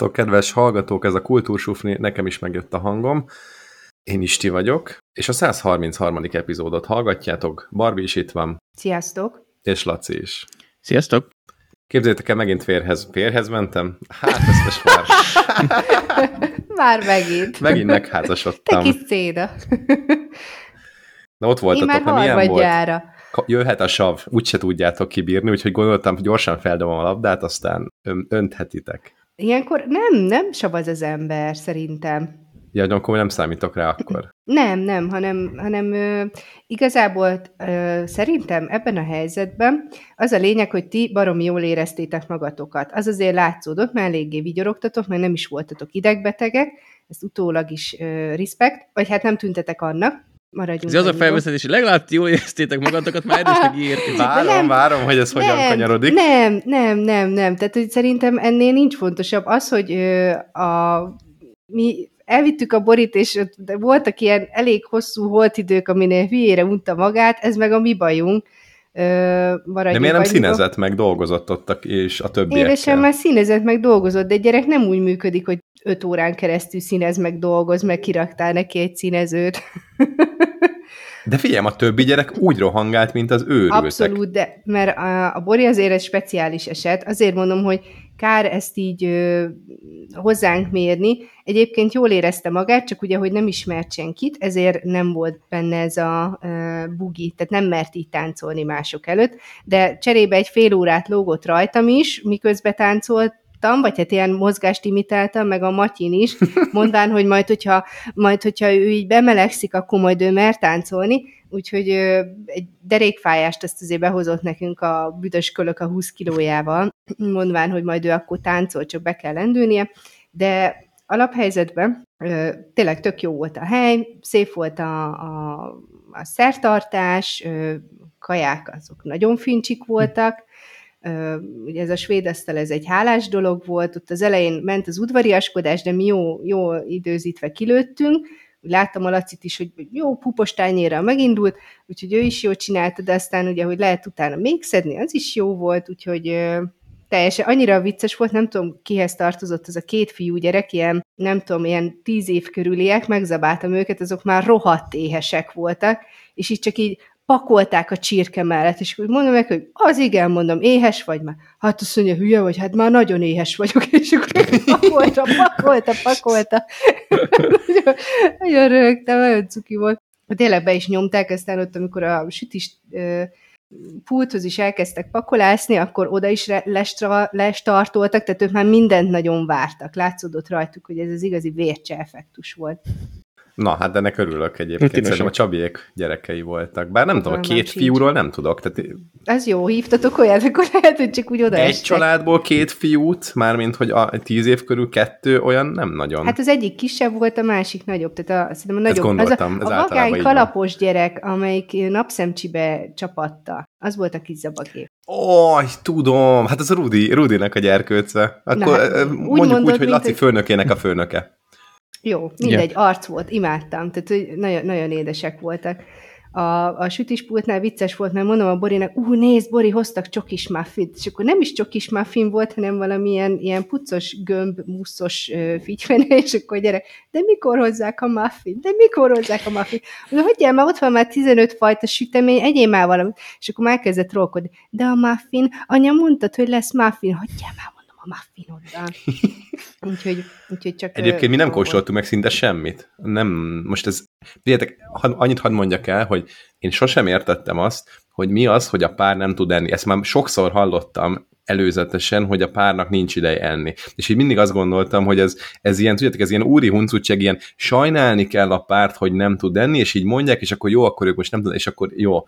Sziasztok, kedves hallgatók, ez a Kultúrsufni, nekem is megjött a hangom. Én Isti vagyok, és a 133. epizódot hallgatjátok. Barbie is itt van. Sziasztok. És Laci is. Sziasztok. Képzeljétek el, megint férhez, férhez mentem? Hát, most már... már megint. Megint megházasodtam. Te kis széda. Na ott voltatok, Én már milyen volt? Gyára. Jöhet a sav, úgyse tudjátok kibírni, úgyhogy gondoltam, gyorsan feldobom a labdát, aztán önthetitek. Ilyenkor nem, nem savaz az ember, szerintem. Ja, akkor nem számítok rá akkor. Nem, nem, hanem, hanem ö, igazából ö, szerintem ebben a helyzetben az a lényeg, hogy ti baromi jól éreztétek magatokat. Az azért látszódott, mert eléggé vigyorogtatok, mert nem is voltatok idegbetegek, ezt utólag is ö, respekt, vagy hát nem tüntetek annak, maradjunk. Ez az a felvezetés, hogy legalább jól éreztétek magatokat, már erősnek írt. Várom, nem, várom, hogy ez nem, hogyan kanyarodik. Nem, nem, nem, nem. Tehát hogy szerintem ennél nincs fontosabb. Az, hogy ö, a, mi elvittük a borit, és voltak ilyen elég hosszú holtidők, aminél hülyére unta magát, ez meg a mi bajunk. Ö, de miért nem színezett meg, dolgozott ott és a többiekkel? Édesem már színezett meg, dolgozott, de egy gyerek nem úgy működik, hogy öt órán keresztül színez meg, dolgoz, meg kiraktál neki egy színezőt. De figyelj, a többi gyerek úgy rohangált, mint az őrültek. Abszolút, de mert a, a Bori azért egy speciális eset, azért mondom, hogy kár ezt így ö, hozzánk mérni. Egyébként jól érezte magát, csak ugye, hogy nem ismert senkit, ezért nem volt benne ez a ö, bugi, tehát nem mert így táncolni mások előtt, de cserébe egy fél órát lógott rajtam is, miközben táncolt, vagy hát ilyen mozgást imitáltam, meg a Matyin is, mondván, hogy majd hogyha, majd, hogyha ő így bemelegszik, akkor majd ő mer táncolni, úgyhogy egy derékfájást ezt azért behozott nekünk a büdös kölök a 20 kilójával, mondván, hogy majd ő akkor táncol, csak be kell lendülnie, de alaphelyzetben tényleg tök jó volt a hely, szép volt a, a, a szertartás, kaják azok nagyon fincsik voltak, ugye ez a svéd asztal, ez egy hálás dolog volt, ott az elején ment az udvariaskodás, de mi jó, jó időzítve kilőttünk, láttam a Lacit is, hogy jó pupos tányérra megindult, úgyhogy ő is jól csinálta, de aztán ugye, hogy lehet utána még szedni, az is jó volt, úgyhogy teljesen annyira vicces volt, nem tudom, kihez tartozott az a két fiú gyerek, ilyen, nem tudom, ilyen tíz év körüliek, megzabáltam őket, azok már rohadt éhesek voltak, és így csak így pakolták a csirke mellett, és úgy mondom meg, hogy az igen, mondom, éhes vagy már? Hát azt mondja, hülye vagy, hát már nagyon éhes vagyok, és akkor pakolta, pakolta, pakolta. nagyon, nagyon rögtem, nagyon cuki volt. Tényleg be is nyomták, aztán ott, amikor a sütis pulthoz is elkezdtek pakolászni, akkor oda is lestra, lestartoltak, tehát ők már mindent nagyon vártak. Látszódott rajtuk, hogy ez az igazi vércse effektus volt. Na, hát ennek örülök egyébként. Hát Szerintem a Csabiék gyerekei voltak. Bár nem tudom, a két nem fiúról nem tudok. Tehát... Ez jó, hívtatok olyat, akkor lehet, hogy csak úgy oda Egy estek. családból két fiút, mármint, hogy a tíz év körül kettő, olyan nem nagyon. Hát az egyik kisebb volt, a másik nagyobb. Tehát a, szerintem a nagyobb. gondoltam, az a, a vagány kalapos van. gyerek, amelyik napszemcsibe csapatta. Az volt a kis zabagép. Ó, oh, tudom, hát az a Rudi, Rudinek a gyerkőce. Akkor Na, hát, mondjuk úgy, mondod, úgy, hogy Laci hogy... főnökének a főnöke. Jó, mindegy, yeah. arc volt, imádtam, tehát nagyon, nagyon édesek voltak. A, a sütispultnál vicces volt, mert mondom a Borinak, ú, nézd, Bori, hoztak csokis muffint, és akkor nem is csokis muffin volt, hanem valamilyen ilyen puccos gömb, muszos figyfene, és akkor gyere, de mikor hozzák a muffin? De mikor hozzák a muffin? Mondom, hogy már ott van már 15 fajta sütemény, egyél már valamit. És akkor már kezdett rókodni. De a muffin, anya mondtad, hogy lesz muffin, hagyjál már a muffinoddal. úgyhogy, úgyhogy csak... Egyébként mi nem kóstoltunk meg szinte semmit. Nem, most ez... Figyeljetek, annyit hadd mondjak el, hogy én sosem értettem azt, hogy mi az, hogy a pár nem tud enni. Ezt már sokszor hallottam előzetesen, hogy a párnak nincs ideje enni. És így mindig azt gondoltam, hogy ez, ez ilyen, tudjátok, ez ilyen úri huncutság, ilyen sajnálni kell a párt, hogy nem tud enni, és így mondják, és akkor jó, akkor ők most nem tud, és akkor jó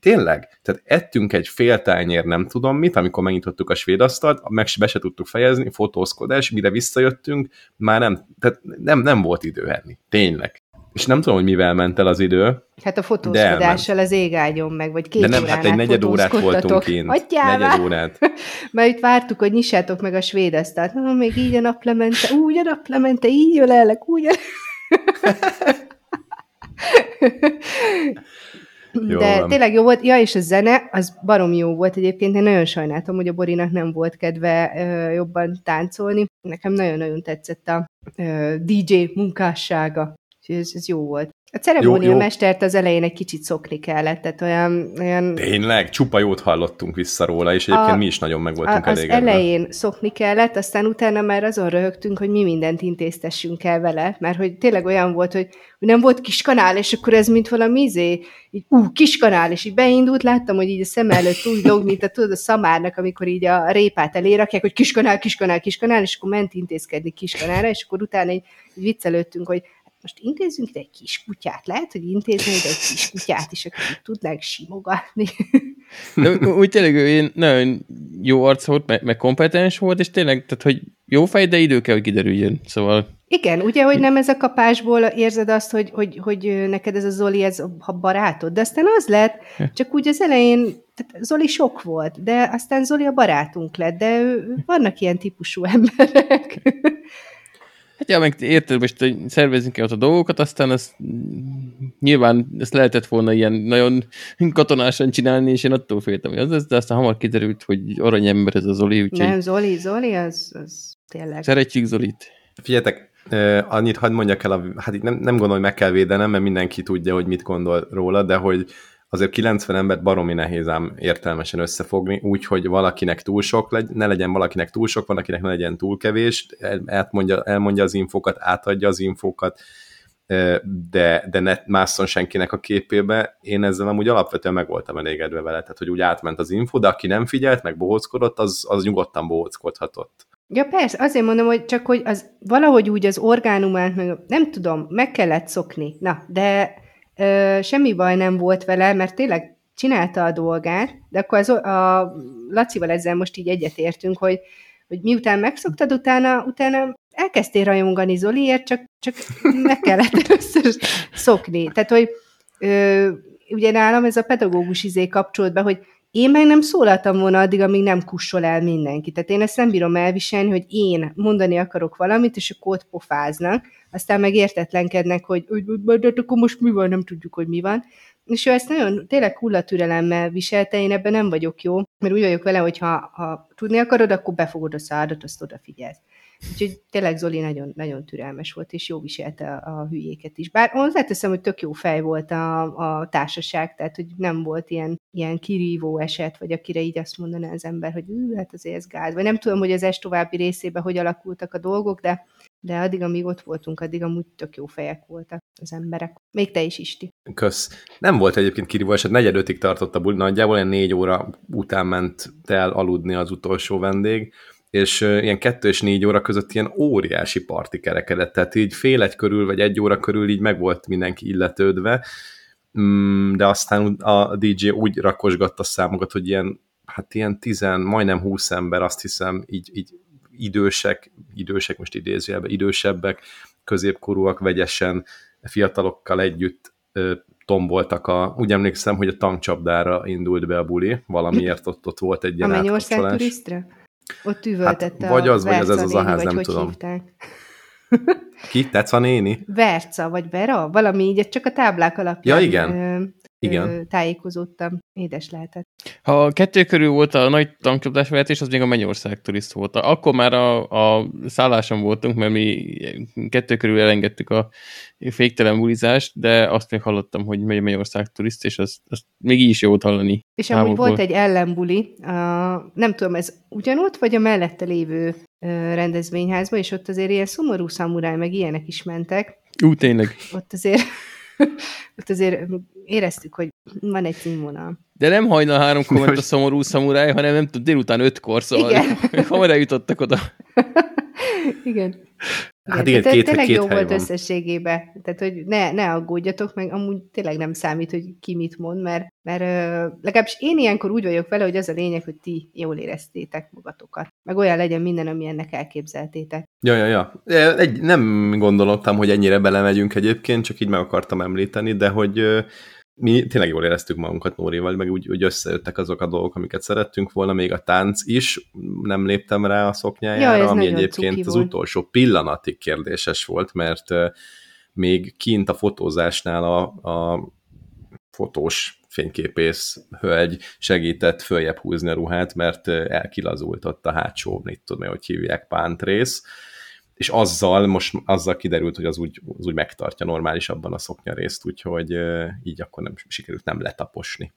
tényleg, tehát ettünk egy fél tányér nem tudom mit, amikor megnyitottuk a svéd asztalt, meg be se tudtuk fejezni, fotózkodás, mire visszajöttünk, már nem, tehát nem, nem volt idő enni. Tényleg. És nem tudom, hogy mivel ment el az idő. Hát a fotózkodással az égágyon meg, vagy két De nem, hát egy negyed órát voltunk kint. Adjál negyed órát. Mert itt vártuk, hogy nyissátok meg a svéd asztalt. Na, még így a naplemente, úgy a naplemente, így ölellek, úgy a... Jó De van. tényleg jó volt. Ja, és a zene, az barom jó volt egyébként. Én nagyon sajnáltam, hogy a Borinak nem volt kedve ö, jobban táncolni. Nekem nagyon-nagyon tetszett a ö, DJ munkássága. Ez, ez jó volt. A ceremónia mestert az elején egy kicsit szokni kellett, tehát olyan, olyan Tényleg, csupa jót hallottunk vissza róla, és egyébként A- mi is nagyon meg voltunk A- az elégedve. elején szokni kellett, aztán utána már azon röhögtünk, hogy mi mindent intéztessünk el vele, mert hogy tényleg olyan volt, hogy, nem volt kiskanál, és akkor ez mint valami izé, így, ú, kiskanál, és így beindult, láttam, hogy így a szem előtt úgy lóg, mint a, tudod, a szamárnak, amikor így a répát elérakják, hogy kiskanál, kiskanál, kiskanál, és akkor ment intézkedni kiskanára, és akkor utána így, így viccelődtünk, hogy most intézzünk ide egy kis kutyát, lehet, hogy intézni ide egy kis kutyát, akkor így tudnánk simogatni. De úgy tényleg ő nagyon jó arc volt, meg, meg kompetens volt, és tényleg, tehát, hogy jó fej, de idő kell, hogy kiderüljön. Szóval Igen, ugye, hogy nem ez a kapásból érzed azt, hogy, hogy, hogy neked ez a Zoli, ez a barátod, de aztán az lett, csak úgy az elején, tehát Zoli sok volt, de aztán Zoli a barátunk lett, de ő- vannak ilyen típusú emberek. Hát ja, meg érted, most hogy szervezünk el ott a dolgokat, aztán az mm, nyilván ezt lehetett volna ilyen nagyon katonásan csinálni, és én attól féltem, hogy az lesz, de aztán hamar kiderült, hogy aranyember ez a Zoli, úgyhogy nem, Zoli, Zoli, az, az tényleg. szeretjük Zolit. Figyeljetek, annyit hadd mondjak el, a, hát itt nem, nem gondolom, hogy meg kell védenem, mert mindenki tudja, hogy mit gondol róla, de hogy azért 90 embert baromi nehéz ám értelmesen összefogni, úgy, hogy valakinek túl sok, legy, ne legyen valakinek túl sok, valakinek ne legyen túl kevés, el, elmondja, elmondja az infókat, átadja az infókat, eh, de, de ne másszon senkinek a képébe. Én ezzel amúgy alapvetően meg voltam elégedve vele, tehát hogy úgy átment az info, de aki nem figyelt, meg bohóckodott, az, az nyugodtan bohóckodhatott. Ja persze, azért mondom, hogy csak hogy az valahogy úgy az orgánumát, meg nem tudom, meg kellett szokni. Na, de ö, semmi baj nem volt vele, mert tényleg csinálta a dolgát, de akkor az, a Lacival ezzel most így egyetértünk, hogy, hogy miután megszoktad, utána, utána elkezdtél rajongani Zoliért, csak, csak meg kellett először szokni. Tehát, hogy ö, ugye nálam ez a pedagógus izé kapcsolt be, hogy én meg nem szólaltam volna addig, amíg nem kussol el mindenki. Tehát én ezt nem bírom elviselni, hogy én mondani akarok valamit, és akkor ott pofáznak, aztán meg értetlenkednek, hogy hogy- de akkor most mi van, nem tudjuk, hogy mi van. És ő ezt nagyon tényleg hullatürelemmel viselte, én ebben nem vagyok jó, mert úgy vagyok vele, hogy ha, ha tudni akarod, akkor befogod a szádat, azt odafigyelsz. Úgyhogy tényleg Zoli nagyon, nagyon türelmes volt, és jó viselte a, a hülyéket is. Bár hozzáteszem, hogy tök jó fej volt a, a társaság, tehát hogy nem volt ilyen, ilyen kirívó eset, vagy akire így azt mondaná az ember, hogy ű, hát azért ez gáz. Vagy nem tudom, hogy az es további részében hogy alakultak a dolgok, de, de addig, amíg ott voltunk, addig amúgy tök jó fejek voltak az emberek. Még te is, Isti. Kösz. Nem volt egyébként kirívó eset, negyed ötig tartott a buli, nagyjából ilyen négy óra után ment el aludni az utolsó vendég, és ilyen kettő és négy óra között ilyen óriási parti kerekedett, tehát így fél egy körül, vagy egy óra körül így meg volt mindenki illetődve, mm, de aztán a DJ úgy rakosgatta a számokat, hogy ilyen, hát ilyen tizen, majdnem húsz ember, azt hiszem, így, így idősek, idősek most idézőjelben, idősebbek, középkorúak vegyesen, fiatalokkal együtt tomboltak a, úgy emlékszem, hogy a tankcsapdára indult be a buli, valamiért ott, ott volt egy A ilyen Mennyország átkapcsolás. turistra? Ott üvöltette Hát, vagy az, vagy az, ez Verca az a ház, nem hogy tudom. Hívták. Ki? Tetsz a néni? Verca, vagy Vera? Valami így, csak a táblák alapján Ja, igen. Igen. Tájékozódtam. Édes lehetett. Ha a kettő körül volt a nagy tankcsapdás vezetés, az még a Mennyország turiszt volt. Akkor már a, a szálláson voltunk, mert mi kettő körül elengedtük a féktelen bulizást, de azt még hallottam, hogy megy a Mennyország turiszt, és azt, azt még így is jó volt hallani. És amúgy volt egy ellenbuli, a, nem tudom, ez ugyanott, vagy a mellette lévő ö, rendezvényházban, és ott azért ilyen szomorú szamuráj, meg ilyenek is mentek. Ú, tényleg. Ott azért, ott azért éreztük, hogy van egy színvonal. De nem hajnal háromkor ment a szomorú szamuráj, hanem nem tudom, délután ötkor, szóval Igen. hamar eljutottak oda. Igen. Hát igen, tehát két- tényleg két jó volt van. összességében. Tehát, hogy ne, ne aggódjatok, meg amúgy tényleg nem számít, hogy ki mit mond, mert, mert ö, legalábbis én ilyenkor úgy vagyok vele, hogy az a lényeg, hogy ti jól éreztétek magatokat. Meg olyan legyen minden, ami ennek elképzeltétek. Ja, ja, ja. Egy, nem gondoltam, hogy ennyire belemegyünk egyébként, csak így meg akartam említeni, de hogy mi tényleg jól éreztük magunkat Nórival, meg úgy, úgy összejöttek azok a dolgok, amiket szerettünk volna, még a tánc is, nem léptem rá a Ja, szoknyájára, ez ami egyébként az volt. utolsó pillanatig kérdéses volt, mert még kint a fotózásnál a, a fotós fényképész hölgy segített följebb húzni a ruhát, mert elkilazult ott a hátsó, mit tudom, hogy hívják, pántrész, és azzal most azzal kiderült, hogy az úgy, az úgy megtartja normálisabban a szoknya részt, úgyhogy így akkor nem sikerült nem letaposni.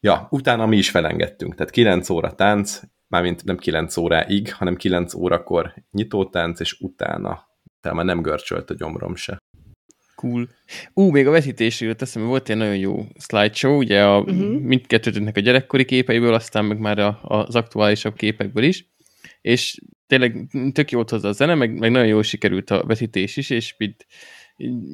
Ja, utána mi is felengedtünk, tehát 9 óra tánc, mármint nem 9 óráig, hanem 9 órakor nyitótánc, és utána, tehát már nem görcsölt a gyomrom se. Cool. Ú, még a vetítésről teszem, volt egy nagyon jó slideshow, ugye a, uh-huh. mindkettőtöknek a gyerekkori képeiből, aztán meg már a, az aktuálisabb képekből is, és tényleg tök jó hozzá a zene, meg, meg nagyon jól sikerült a vetítés is, és mint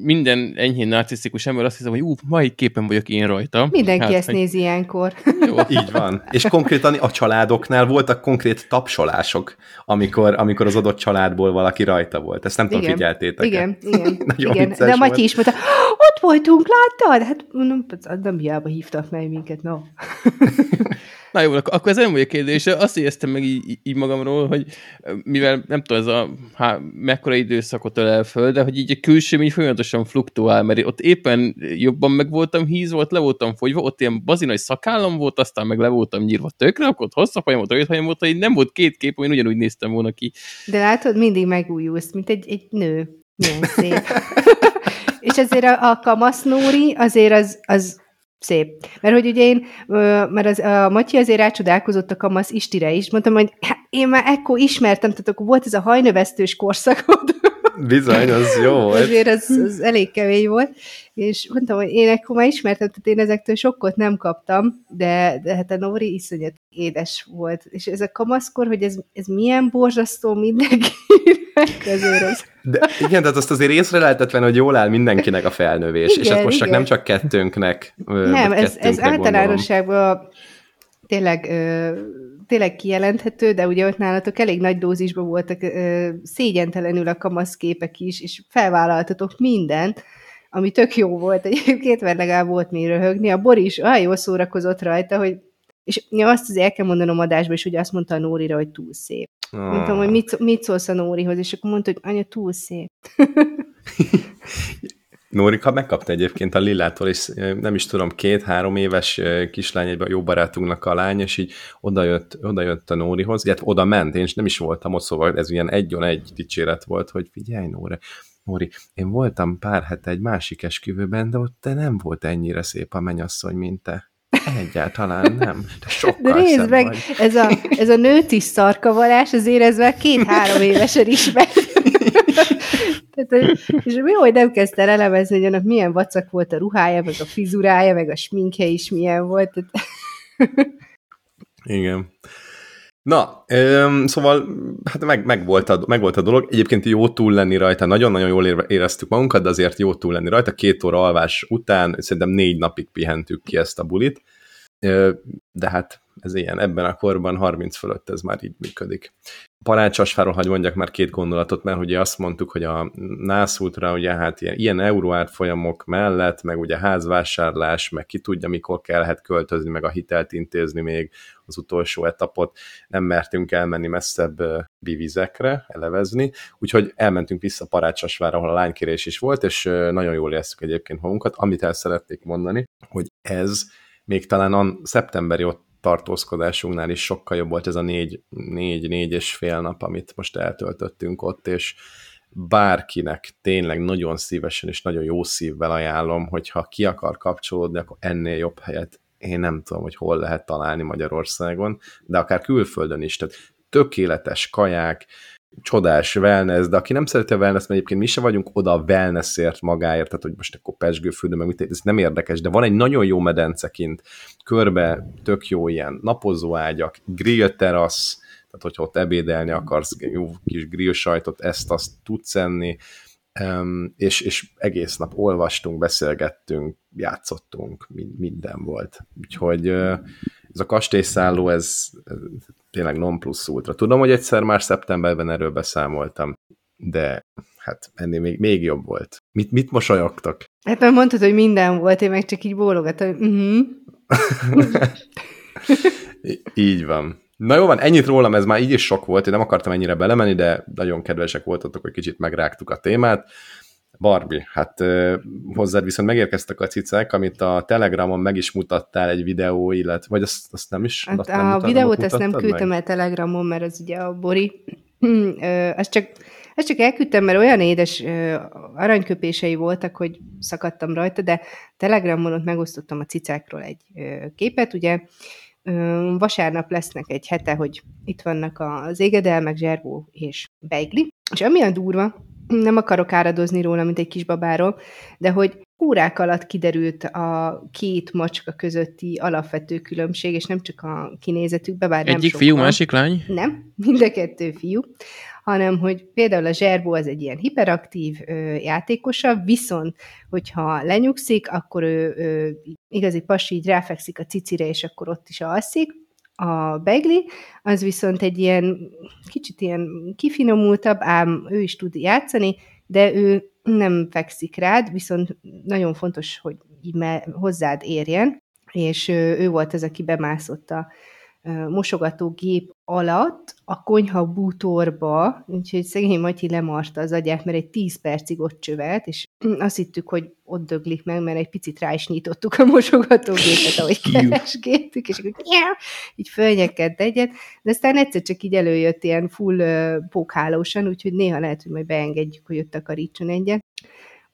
minden enyhén narcisztikus ember azt hiszem, hogy ú, mai képen vagyok én rajta. Mindenki hát, ezt hogy... nézi ilyenkor. Jó. Így van. És konkrétan a családoknál voltak konkrét tapsolások, amikor, amikor az adott családból valaki rajta volt. Ezt nem igen. tudom, figyeltétek Igen, igen. igen. De a Matyi is mondta, ott voltunk, láttad? Hát mondom, nem hiába hívtak meg minket, no. Na jó, akkor ez nem vagy a kérdés. Azt éreztem meg így, így magamról, hogy mivel nem tudom, ez a há, mekkora időszakot ölel föl, de hogy így a külső így folyamatosan fluktuál, mert ott éppen jobban meg voltam híz, volt, le voltam fogyva, ott ilyen bazinai szakállam volt, aztán meg le voltam nyírva tökre, akkor ott hosszabb hajam volt, rövid hajam volt, hogy nem volt két kép, én ugyanúgy néztem volna ki. De látod, mindig megújulsz, mint egy, egy nő. Milyen szép. És azért a, a kamasznóri azért az, az szép. Mert hogy ugye én, mert az, a Matyi azért rácsodálkozott a kamasz istire is, mondtam, hogy én már ekkor ismertem, tehát akkor volt ez a hajnövesztős korszakod. Bizony, az jó volt. Azért az, az elég kemény volt, és mondtam, hogy én ekkor már ismertem, tehát én ezektől sokkot nem kaptam, de, de hát a Nóri iszonyat édes volt. És ez a kamaszkor, hogy ez, ez milyen borzasztó mindenki azért az. De igen, tehát azt azért észre lehetett venni, hogy jól áll mindenkinek a felnövés, igen, és ez most igen. csak nem csak kettőnknek. Nem, ez, ez általánosságban tényleg tényleg kijelenthető, de ugye ott nálatok elég nagy dózisban voltak szégyentelenül a kamaszképek is, és felvállaltatok mindent, ami tök jó volt egyébként, mert legalább volt mi röhögni. A Bor is olyan jól szórakozott rajta, hogy és azt azért el kell mondanom adásban, és ugye azt mondta a Nórira, hogy túl szép. Ah. Mondtam, hogy mit, mit szólsz a Nórihoz, és akkor mondta, hogy anya, túl szép. Nórika megkapta egyébként a Lillától, és nem is tudom, két-három éves kislány, egy jó barátunknak a lány, és így odajött, odajött a Nórihoz, illetve oda ment, én is nem is voltam ott, szóval ez ilyen egy egy dicséret volt, hogy figyelj Nóri, Nóri, én voltam pár hete egy másik esküvőben, de ott te nem volt ennyire szép a mennyasszony, mint te. Egyáltalán nem. De sokkal De nézd meg, vagy. ez a, ez a nőti szarkavarás, azért ez már két-három évesen ismert. Tehát, és mi, hogy nem kezdte el elemezni, hogy annak milyen vacak volt a ruhája, meg a fizurája, meg a sminkje is milyen volt. Igen. Na, szóval hát meg, meg, volt a, meg volt a dolog. Egyébként jó túl lenni rajta, nagyon-nagyon jól éreztük magunkat, de azért jó túl lenni rajta. Két óra alvás után szerintem négy napig pihentük ki ezt a bulit. De hát ez ilyen, ebben a korban 30 fölött ez már így működik. Parácsasfáról hagy mondjak már két gondolatot, mert ugye azt mondtuk, hogy a nászútra ugye hát ilyen, ilyen euróárfolyamok mellett, meg ugye házvásárlás, meg ki tudja, mikor kellhet költözni, meg a hitelt intézni még az utolsó etapot, nem mertünk elmenni messzebb bivizekre, elevezni, úgyhogy elmentünk vissza Parácsasvára, ahol a lánykérés is volt, és nagyon jól éreztük egyébként magunkat. Amit el szeretnék mondani, hogy ez még talán a szeptemberi ott tartózkodásunknál is sokkal jobb volt ez a négy, négy, négy és fél nap, amit most eltöltöttünk ott, és bárkinek tényleg nagyon szívesen és nagyon jó szívvel ajánlom, hogyha ki akar kapcsolódni, akkor ennél jobb helyet én nem tudom, hogy hol lehet találni Magyarországon, de akár külföldön is, tehát tökéletes kaják, csodás wellness, de aki nem szereti a wellness, mert egyébként mi se vagyunk oda a wellnessért magáért, tehát hogy most akkor pesgőfürdő, meg mit, ez nem érdekes, de van egy nagyon jó medencekint, körbe tök jó ilyen napozóágyak, grill terasz, tehát hogyha ott ebédelni akarsz, jó kis grill sajtot, ezt azt tudsz enni, és, és egész nap olvastunk, beszélgettünk, játszottunk, minden volt. Úgyhogy ez a kastélyszálló, ez tényleg non plus ultra. Tudom, hogy egyszer már szeptemberben erről beszámoltam, de hát ennél még, még jobb volt. Mit, mit mosolyogtak? Hát már mondtad, hogy minden volt, én meg csak így bólogatom. Uh-huh. így van. Na jó van, ennyit rólam, ez már így is sok volt, én nem akartam ennyire belemenni, de nagyon kedvesek voltatok, hogy kicsit megrágtuk a témát. Barbie, hát hozzád viszont megérkeztek a cicák, amit a Telegramon meg is mutattál egy videó, illetve, vagy azt, azt nem is? Hát azt a nem mutat- videót ezt nem küldtem meg? el Telegramon, mert az ugye a Bori. Ö, Ezt csak, ezt csak elküldtem, mert olyan édes aranyköpései voltak, hogy szakadtam rajta, de Telegramon ott megosztottam a cicákról egy képet, ugye vasárnap lesznek egy hete, hogy itt vannak az égedelmek, zserbó és beigli, és ami a durva, nem akarok áradozni róla, mint egy kisbabáról, de hogy órák alatt kiderült a két macska közötti alapvető különbség, és nem csak a kinézetükbe, bár nem Egyik fiú, másik lány? Nem, mind a kettő fiú, hanem hogy például a zserbó az egy ilyen hiperaktív ö, játékosabb, viszont hogyha lenyugszik, akkor ő, ő igazi pasi így ráfekszik a cicire, és akkor ott is alszik. A Begli, az viszont egy ilyen kicsit ilyen kifinomultabb, ám ő is tud játszani, de ő nem fekszik rád, viszont nagyon fontos, hogy hozzád érjen, és ő volt az, aki bemászott a mosogatógép alatt a konyha bútorba, úgyhogy szegény Matyi lemarta az agyát, mert egy 10 percig ott csövelt, és azt hittük, hogy ott döglik meg, mert egy picit rá is nyitottuk a mosogatógépet, ahogy keresgéltük, és akkor így fölnyekett egyet, de aztán egyszer csak így előjött ilyen full ö, pókhálósan, úgyhogy néha lehet, hogy majd beengedjük, hogy ott takarítson egyet.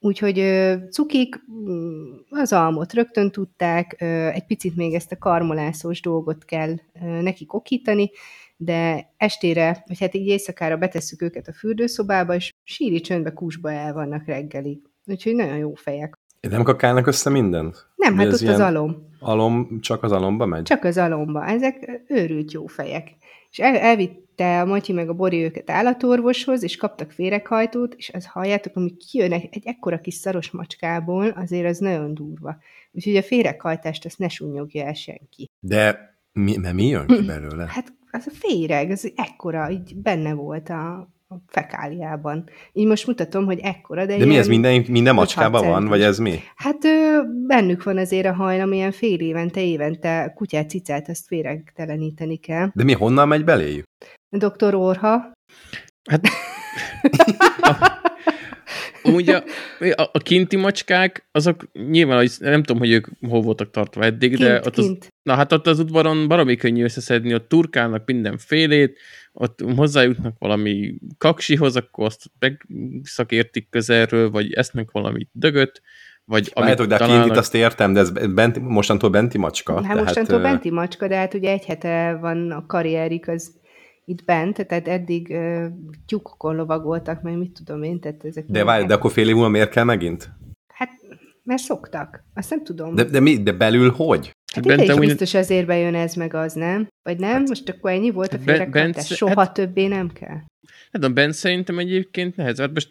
Úgyhogy cukik mm, az almot rögtön tudták, egy picit még ezt a karmolászós dolgot kell nekik okítani, de estére, vagy hát így éjszakára betesszük őket a fürdőszobába, és síri csöndbe kúsba el vannak reggelig. Úgyhogy nagyon jó fejek. Nem kakálnak össze mindent? Nem, Mi hát ott az alom. Alom, csak az alomba megy? Csak az alomba. Ezek őrült jó fejek. És el, elvitte a Matyi meg a Bori őket állatorvoshoz, és kaptak féreghajtót, és az halljátok, amik kijönnek egy ekkora kis szaros macskából, azért az nagyon durva. Úgyhogy a féreghajtást azt ne sunnyogja el senki. De mi, mert mi jön ki belőle? Hát az a féreg, az ekkora, így benne volt a fekáliában. Így most mutatom, hogy ekkora, de, De mi ez, minden, minden macskában van, vagy ez mi? Hát ö, bennük van azért a hajlam, ilyen fél évente, évente kutyát, cicát, azt féregteleníteni kell. De mi honnan megy beléjük? Dr. Orha, Hát, Úgy a, a, a kinti macskák, azok nyilván, nem tudom, hogy ők hol voltak tartva eddig, de kint, ott az, kint. na hát ott az udvaron baromi könnyű összeszedni, ott turkálnak mindenfélét, ott hozzájutnak valami kaksihoz, akkor azt megszakértik közelről, vagy esznek valami dögöt, vagy amit Amit de a találnak. kintit azt értem, de ez benti, mostantól benti macska. Hát mostantól benti macska, de hát ugye egy hete van a karrierik az itt bent, tehát eddig uh, tyúkokon lovagoltak, meg mit tudom én, tehát ezek... De várj, de akkor fél év múlva miért kell megint? Hát, mert szoktak. Azt nem tudom. De, de, mi, de belül hogy? hát bent ide is amúgy- biztos azért bejön ez meg az, nem? Vagy nem? Hát- Most akkor ennyi volt a Hát félrekartás? Soha hát- többé nem kell. Hát a bent szerintem egyébként nehezebb. Hát most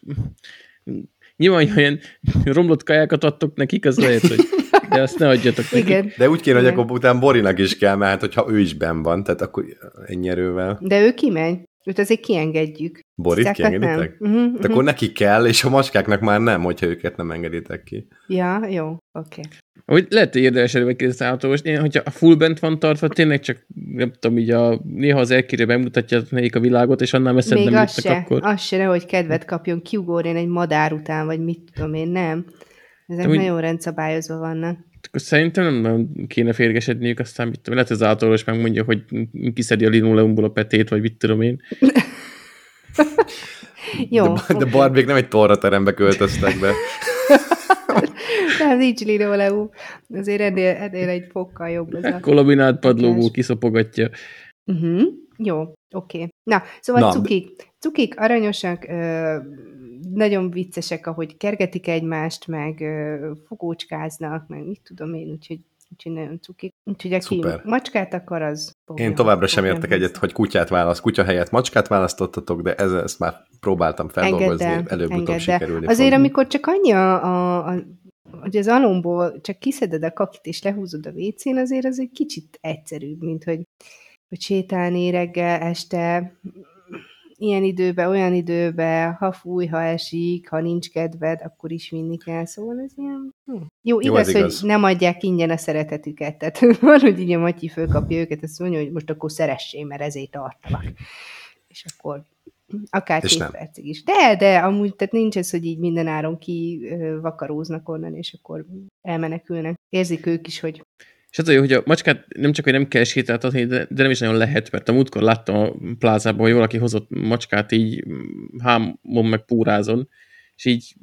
nyilván, hogy olyan romlott kajákat adtok nekik, az lehet, hogy de azt ne adjatok nekik. Igen. De úgy kéne, hogy akkor utána Borinak is kell, mert hát, hogyha ő is ben van, tehát akkor ennyi erővel. De ő kimegy. Őt azért kiengedjük. Borit Cicákat kiengeditek? nem. Uh-huh, De akkor neki kell, és a macskáknak már nem, hogyha őket nem engeditek ki. Ja, jó, oké. Okay. Hogy lehet, hogy érdemes előbb kérdezni autóvost. Én, hogyha a full bent van tartva, tényleg csak, nem tudom, így a, néha az elkére bemutatja nekik a világot, és annál messzebb Még nem az jutnak se, akkor. az se, nehogy kedvet kapjon, kiugorjon egy madár után, vagy mit tudom én, nem. Ezek De úgy- nagyon rendszabályozva vannak. Akkor szerintem nem kéne férgesedniük, aztán mit tudom, lehet az autóvos megmondja, hogy kiszedi a linoleumból a petét, vagy mit tudom én. Jó, de, de Barbék nem egy torra terembe költöztek be. nem, nincs linoleum. Azért ennél, ennél egy fokkal jobb ez a... Kolobinált padlóból kiszopogatja. Uh-huh. Jó, oké. Okay. Na, szóval Na, Na, de- cukik. Cukik aranyosak, ö, nagyon viccesek, ahogy kergetik egymást, meg fogócskáznak, meg mit tudom én, úgyhogy, úgyhogy nagyon cukik. Úgyhogy aki Szuper. macskát akar, az... fogja, Én továbbra sem értek vissza. egyet, hogy kutyát választ. Kutya helyett macskát választottatok, de ez, ezt már próbáltam feldolgozni, előbb-utóbb sikerülni Azért, fog. amikor csak annyi a, a, a hogy az alomból csak kiszeded a kakit és lehúzod a vécén, azért az egy kicsit egyszerűbb, mint hogy, hogy sétálni reggel, este, ilyen időben, olyan időben, ha fúj, ha esik, ha nincs kedved, akkor is vinni kell, szóval ez ilyen... Hm. Jó, Jó, igaz, ez hogy igaz. nem adják ingyen a szeretetüket, tehát van, hogy így a Matyi fölkapja őket, azt mondja, hogy most akkor szeressé, mert ezért tartalak. És akkor Akár És két nem. percig is. De, de amúgy, tehát nincs ez, hogy így minden áron ki ö, vakaróznak onnan, és akkor elmenekülnek. Érzik ők is, hogy És az a jó, hogy a macskát nem csak, hogy nem kell sétáltatni, de, de nem is nagyon lehet, mert a múltkor láttam a plázában, hogy valaki hozott macskát így hámon meg púrázon, és így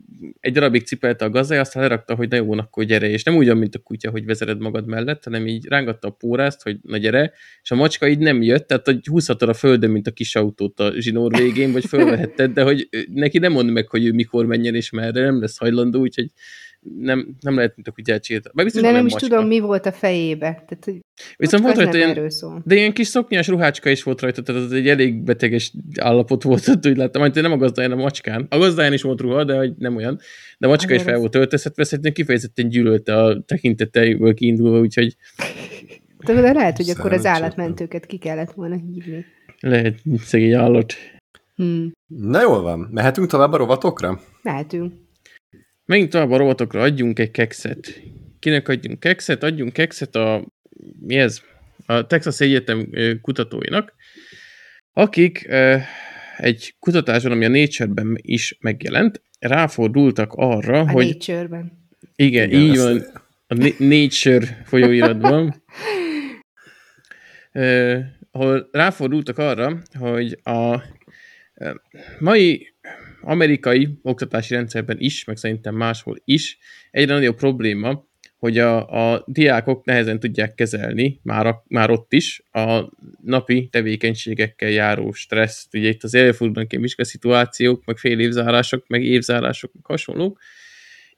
egy darabig cipelte a gazdája, aztán lerakta, hogy na jó, akkor gyere, és nem úgy, mint a kutya, hogy vezered magad mellett, hanem így rángatta a pórázt, hogy na gyere, és a macska így nem jött, tehát hogy húzhatod a földön, mint a kis autót a zsinór végén, vagy fölvehetted, de hogy neki nem mond meg, hogy ő mikor menjen és merre, nem lesz hajlandó, úgyhogy nem, nem lehet, mint a kutyát sétálni. Meg biztos de nem olyan is macska. tudom, mi volt a fejébe. Tehát, hogy Viszont volt rajta nem ilyen, de ilyen kis szoknyás ruhácska is volt rajta, tehát az egy elég beteges állapot volt, ott úgy láttam, majd nem a gazdáján, a macskán. A gazdáján is volt ruha, de hogy nem olyan. De a macska is Azért fel az- volt öltöztetve, szerintem kifejezetten gyűlölte a tekinteteiből kiindulva, úgyhogy De de lehet, hogy akkor az állatmentőket ki kellett volna hívni. lehet szegény állat. Hmm. Na jól van, mehetünk tovább a rovatokra? Lehetünk. Menjünk tovább a rovatokra, adjunk egy kekszet. Kinek adjunk kekszet? Adjunk kekszet a, mi ez? A Texas Egyetem kutatóinak, akik egy kutatáson, ami a Nature-ben is megjelent, ráfordultak arra, A hogy Nature-ben. igen, Igen, így ezt- van, a Na- Nature folyóiratban, ö, ahol ráfordultak arra, hogy a mai amerikai oktatási rendszerben is, meg szerintem máshol is, egyre nagyobb probléma, hogy a, a diákok nehezen tudják kezelni, már, a, már ott is, a napi tevékenységekkel járó stresszt. Ugye itt az előfordulnak ilyen vizsgaszituációk, meg fél évzárások, meg évzárások, meg hasonlók,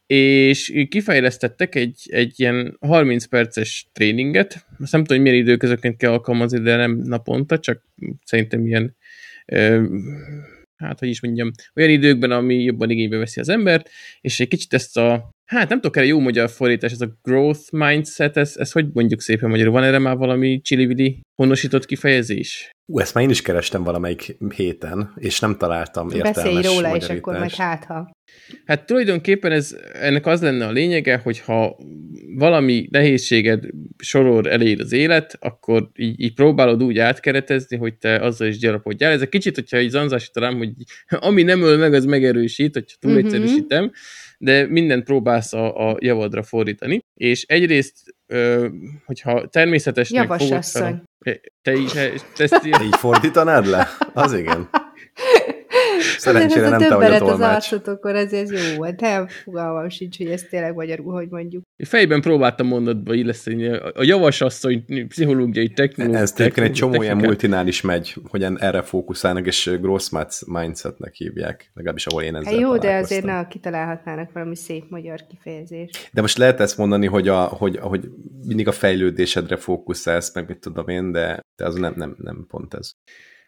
és kifejlesztettek egy, egy ilyen 30 perces tréninget, azt nem tudom, hogy milyen időközöként kell alkalmazni, de nem naponta, csak szerintem ilyen ö, hát hogy is mondjam, olyan időkben, ami jobban igénybe veszi az embert, és egy kicsit ezt a, hát nem tudok erre jó magyar fordítás, ez a growth mindset, ez, ez hogy mondjuk szépen magyarul? Van erre már valami csili honosított kifejezés? Ú, ezt már én is kerestem valamelyik héten, és nem találtam értelmes Beszélj róla, és akkor majd hát, ha. Hát tulajdonképpen ez, ennek az lenne a lényege, hogy ha valami nehézséged sorol elér az élet, akkor így, így próbálod úgy átkeretezni, hogy te azzal is gyarapodjál. Ez egy kicsit, hogyha így zanzásítanám, hogy ami nem öl meg, az megerősít, hogyha túl Mhm. egyszerűsítem, de mindent próbálsz a, a javadra fordítani. És egyrészt, ö, hogyha természetesnek Javas fogod fel, te is, te ezt Te így fordítanád le? Az igen. Szerencsére nem te a vagy a többelet az tolmács. arcotokon, ez, ez jó volt. Nem fogalmam sincs, hogy ez tényleg magyarul, hogy mondjuk. Fejben próbáltam mondatba illeszteni a, javasasszony pszichológiai technológia. Ez egyébként egy csomó ilyen multinál is megy, hogy erre fókuszálnak, és growth mindsetnek hívják, legalábbis ahol én ezzel Hát jó, de azért na, kitalálhatnának valami szép magyar kifejezést. De most lehet ezt mondani, hogy, a, hogy, hogy mindig a fejlődésedre fókuszálsz, meg mit tudom én, de, de az nem, nem, nem pont ez.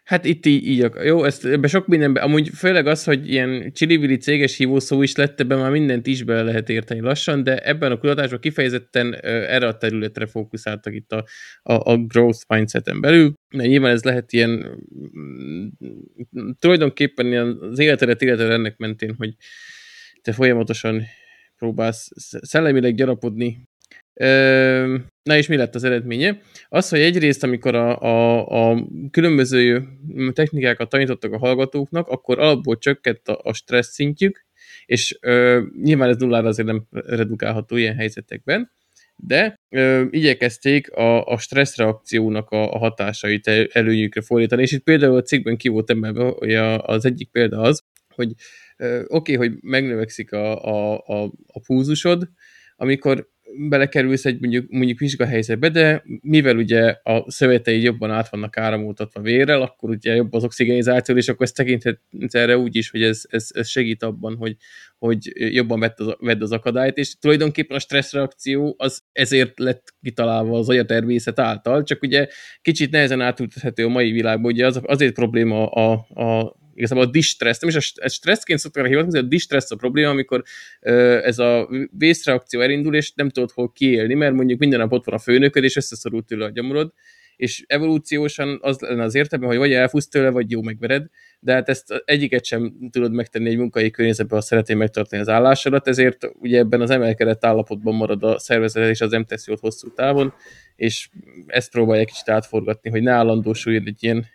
Hát itt így, így jó, ezt ebbe sok mindenben, amúgy főleg az, hogy ilyen csilivili céges hívószó is lett, ebben már mindent is bele lehet érteni lassan, de ebben a kutatásban kifejezetten erre a területre fókuszáltak itt a, a, a growth mindseten belül. De nyilván ez lehet ilyen mm, tulajdonképpen ilyen az életedet életed ennek mentén, hogy te folyamatosan próbálsz sz- szellemileg gyarapodni. Na és mi lett az eredménye? Az, hogy egyrészt, amikor a, a, a különböző technikákat tanítottak a hallgatóknak, akkor alapból csökkent a, a stressz szintjük, és ö, nyilván ez nullára azért nem redukálható ilyen helyzetekben, de ö, igyekezték a, a stresszreakciónak a, a hatásait el- előnyükre fordítani, és itt például a cikkben ki volt emelve, hogy a, az egyik példa az, hogy oké, okay, hogy megnövekszik a, a, a, a púzusod, amikor belekerülsz egy mondjuk, mondjuk vizsgahelyzetbe, de mivel ugye a szöveteid jobban át vannak áramoltatva vérrel, akkor ugye jobb az oxigenizáció, és akkor ezt tekinthetsz erre úgy is, hogy ez, ez, ez segít abban, hogy, hogy jobban vedd az, vedd az akadályt, és tulajdonképpen a stresszreakció az ezért lett kitalálva az agyatermészet által, csak ugye kicsit nehezen átültethető a mai világban, ugye az, azért probléma a, a igazából a distressz, nem is a stresszként szoktak rá hivatkozni, a distressz a probléma, amikor ez a vészreakció elindul, és nem tudod hol kiélni, mert mondjuk minden nap ott van a főnököd, és összeszorult tőle a gyomorod, és evolúciósan az lenne az értelme, hogy vagy elfúsz tőle, vagy jó megvered, de hát ezt egyiket sem tudod megtenni egy munkai környezetben, ha szeretnél megtartani az állásodat, ezért ugye ebben az emelkedett állapotban marad a szervezet, és az nem teszi jót hosszú távon, és ezt próbálja kicsit átforgatni, hogy ne állandósuljon egy ilyen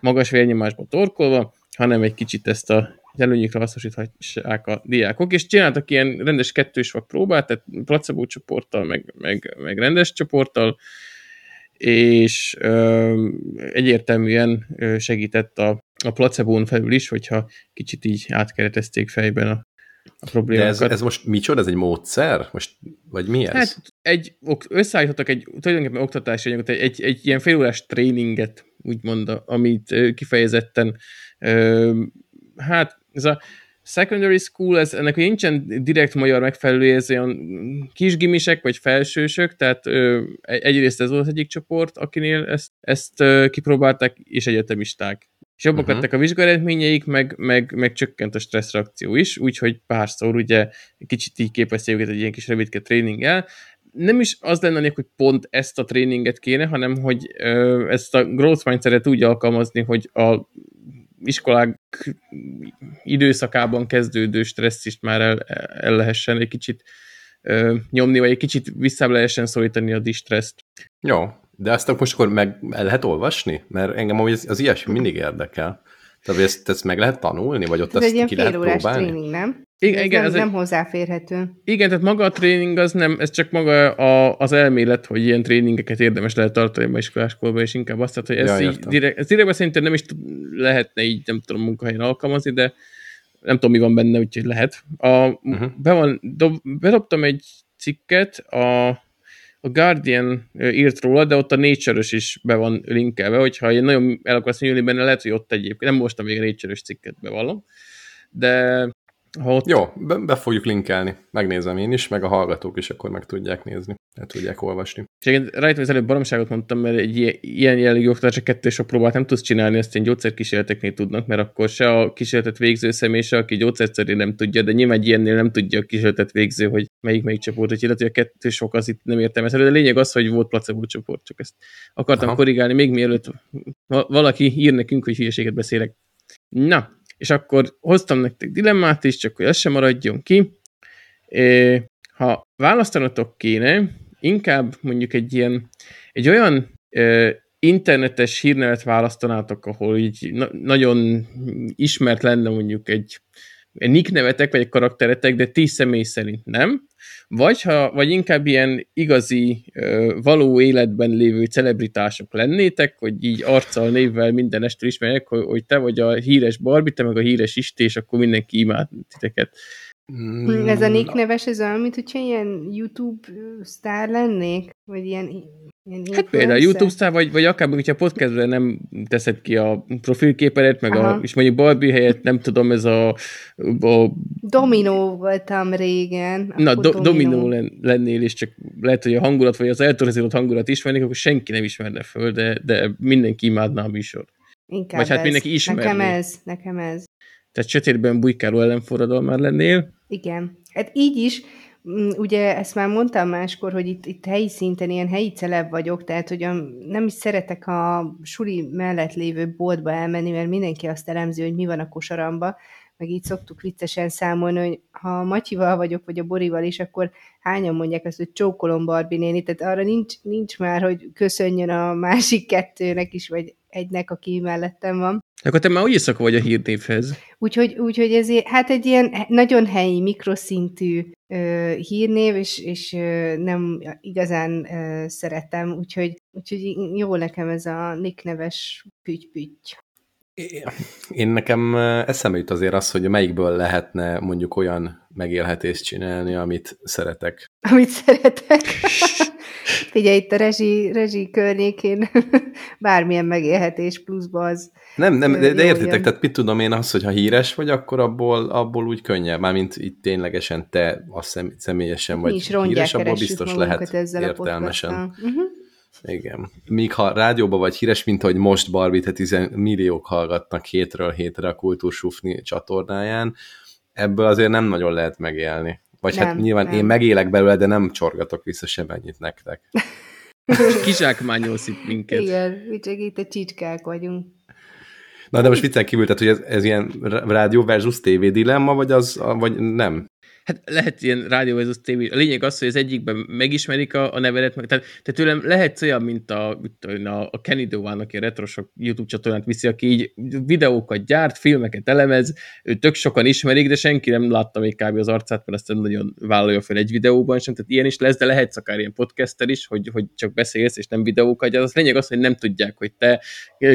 magas vérnyomásba torkolva, hanem egy kicsit ezt a előnyükre hasznosíthassák a diákok, és csináltak ilyen rendes kettős vak próbát, tehát placebo csoporttal, meg, meg, meg rendes csoporttal, és ö, egyértelműen segített a, a placebón felül is, hogyha kicsit így átkeretezték fejben a, a problémákat. De ez, ez most micsoda? Ez egy módszer? Most, vagy mi ez? Hát egy, összeállítottak egy tulajdonképpen oktatási anyagot, egy, egy, egy ilyen félórás tréninget, úgymond, amit kifejezetten hát ez a secondary school, ez, ennek nincsen direkt magyar megfelelő, ez olyan kisgimisek vagy felsősök, tehát ö, egyrészt ez volt az egyik csoport, akinél ezt, ezt ö, kipróbálták, és egyetemisták. És jobbak uh-huh. lettek a vizsgaeredményeik, meg, meg, meg csökkent a stresszreakció is, úgyhogy párszor ugye kicsit így képezte őket egy ilyen kis rövidke tréninggel. Nem is az lenne, hogy pont ezt a tréninget kéne, hanem hogy ö, ezt a growth mindset úgy alkalmazni, hogy a iskolák időszakában kezdődő stresszt is már el, el lehessen egy kicsit ö, nyomni, vagy egy kicsit vissza lehessen szólítani a distresszt. Jó, de azt most akkor meg el lehet olvasni? Mert engem az, az ilyesmi mindig érdekel. Tehát ezt, ezt meg lehet tanulni, vagy ott ez ezt egy ki lehet próbálni? tréning, nem? Igen, ez igen, nem, ez nem egy, hozzáférhető. Igen, tehát maga a tréning az nem, ez csak maga a, az elmélet, hogy ilyen tréningeket érdemes lehet tartani a iskoláskolban, és inkább azt, tehát, hogy ez ja, így direkt, ez direktben szerintem nem is lehetne így, nem tudom, munkahelyen alkalmazni, de nem tudom, mi van benne, úgyhogy lehet. A, uh-huh. be van, dob, bedobtam egy cikket, a, a Guardian írt róla, de ott a nature is be van linkelve, hogyha én nagyon el akarsz nyúlni benne, lehet, hogy ott egyébként, nem mostam még a nature cikket, bevallom, de ha ott... Jó, be, be fogjuk linkelni. Megnézem én is, meg a hallgatók is akkor meg tudják nézni, el tudják olvasni. És rajta az előbb baromságot mondtam, mert egy ilyen jellegű oktatás kettős próbát nem tudsz csinálni, ezt én gyógyszerkísérleteknél tudnak, mert akkor se a kísérletet végző személy, se aki gyógyszerszerű nem tudja, de nyilván egy ilyennél nem tudja a kísérletet végző, hogy melyik melyik csoport, hogy illetve a kettős sok az itt nem értem ezt. De a lényeg az, hogy volt placebo csoport, csak ezt akartam Aha. korrigálni, még mielőtt valaki ír nekünk, hogy hülyeséget beszélek. Na, és akkor hoztam nektek dilemmát is, csak hogy ez sem maradjon ki. Ha választanotok kéne, inkább mondjuk egy ilyen, egy olyan internetes hírnevet választanátok, ahol így na- nagyon ismert lenne mondjuk egy, egy nick nevetek, vagy egy karakteretek, de ti személy szerint nem, vagy, ha, vagy inkább ilyen igazi, való életben lévő celebritások lennétek, hogy így arccal, névvel minden este ismerjek, hogy, hogy te vagy a híres Barbie, te meg a híres Isti, és akkor mindenki imád titeket. Mm, ez a Nick neves, ez olyan, mint hogyha ilyen YouTube sztár lennék? Vagy ilyen, ilyen Hát például YouTube sztár, vagy, vagy akár, hogyha podcastben nem teszed ki a profilképedet, meg a, és mondjuk Barbie helyett, nem tudom, ez a... a Dominó voltam régen. Na, do, dominó, lennél, és csak lehet, hogy a hangulat, vagy az eltorzított hangulat ismernék, akkor senki nem ismerne föl, de, de mindenki imádná a műsor. Inkább Vagy hát ez. mindenki ismerné. Nekem ez, nekem ez. Tehát sötétben bujkáló ellenforradalmár lennél. Igen. Hát így is, mm, ugye ezt már mondtam máskor, hogy itt, itt helyi szinten ilyen helyi celeb vagyok, tehát hogy a, nem is szeretek a suli mellett lévő boltba elmenni, mert mindenki azt elemzi, hogy mi van a kosaramba, meg így szoktuk viccesen számolni, hogy ha Matyival vagyok, vagy a Borival is, akkor hányan mondják azt, hogy csókolom Barbie néni, tehát arra nincs, nincs már, hogy köszönjön a másik kettőnek is, vagy egynek, aki mellettem van. Akkor te már úgy éjszaka vagy a hírnévhez. Úgyhogy, úgyhogy ez hát egy ilyen nagyon helyi, mikroszintű ö, hírnév, és, és ö, nem igazán ö, szeretem, úgyhogy, úgyhogy jó nekem ez a Nick neves püty-püty. Én nekem eszembe jut azért az, hogy melyikből lehetne mondjuk olyan megélhetést csinálni, amit szeretek. Amit szeretek. Figyelj, itt a rezsi, rezsi környékén bármilyen megélhetés pluszba az. Nem, nem, de, de értitek, tehát mit tudom én az, hogy ha híres vagy, akkor abból, abból úgy könnyebb, mármint itt ténylegesen te a szem, személyesen vagy híres, abból biztos lehet értelmesen. Uh-huh. Igen. Míg ha rádióban vagy híres, mint ahogy most Barbie, tehát milliók hallgatnak hétről hétre a Kultúrsufni csatornáján, ebből azért nem nagyon lehet megélni. Vagy hát nem, hát nyilván nem. én megélek belőle, de nem csorgatok vissza semennyit nektek. Kizsákmányolsz itt minket. Igen, mi csak itt a csicskák vagyunk. Na de most viccen kívül, tehát hogy ez, ez ilyen rádió versus tévé dilemma, vagy az, vagy nem? Hát lehet ilyen rádió, az tévé. A lényeg az, hogy az egyikben megismerik a, a nevedet, meg, tehát, tehát tőlem lehet olyan, mint a, a, a Kenny Dowan, aki a retrosok YouTube csatornát viszi, aki így videókat gyárt, filmeket elemez, ő tök sokan ismerik, de senki nem látta még kb. az arcát, mert nem nagyon vállalja fel egy videóban sem, tehát ilyen is lesz, de lehet akár ilyen podcaster is, hogy, hogy csak beszélsz, és nem videókat gyárt. Az lényeg az, hogy nem tudják, hogy te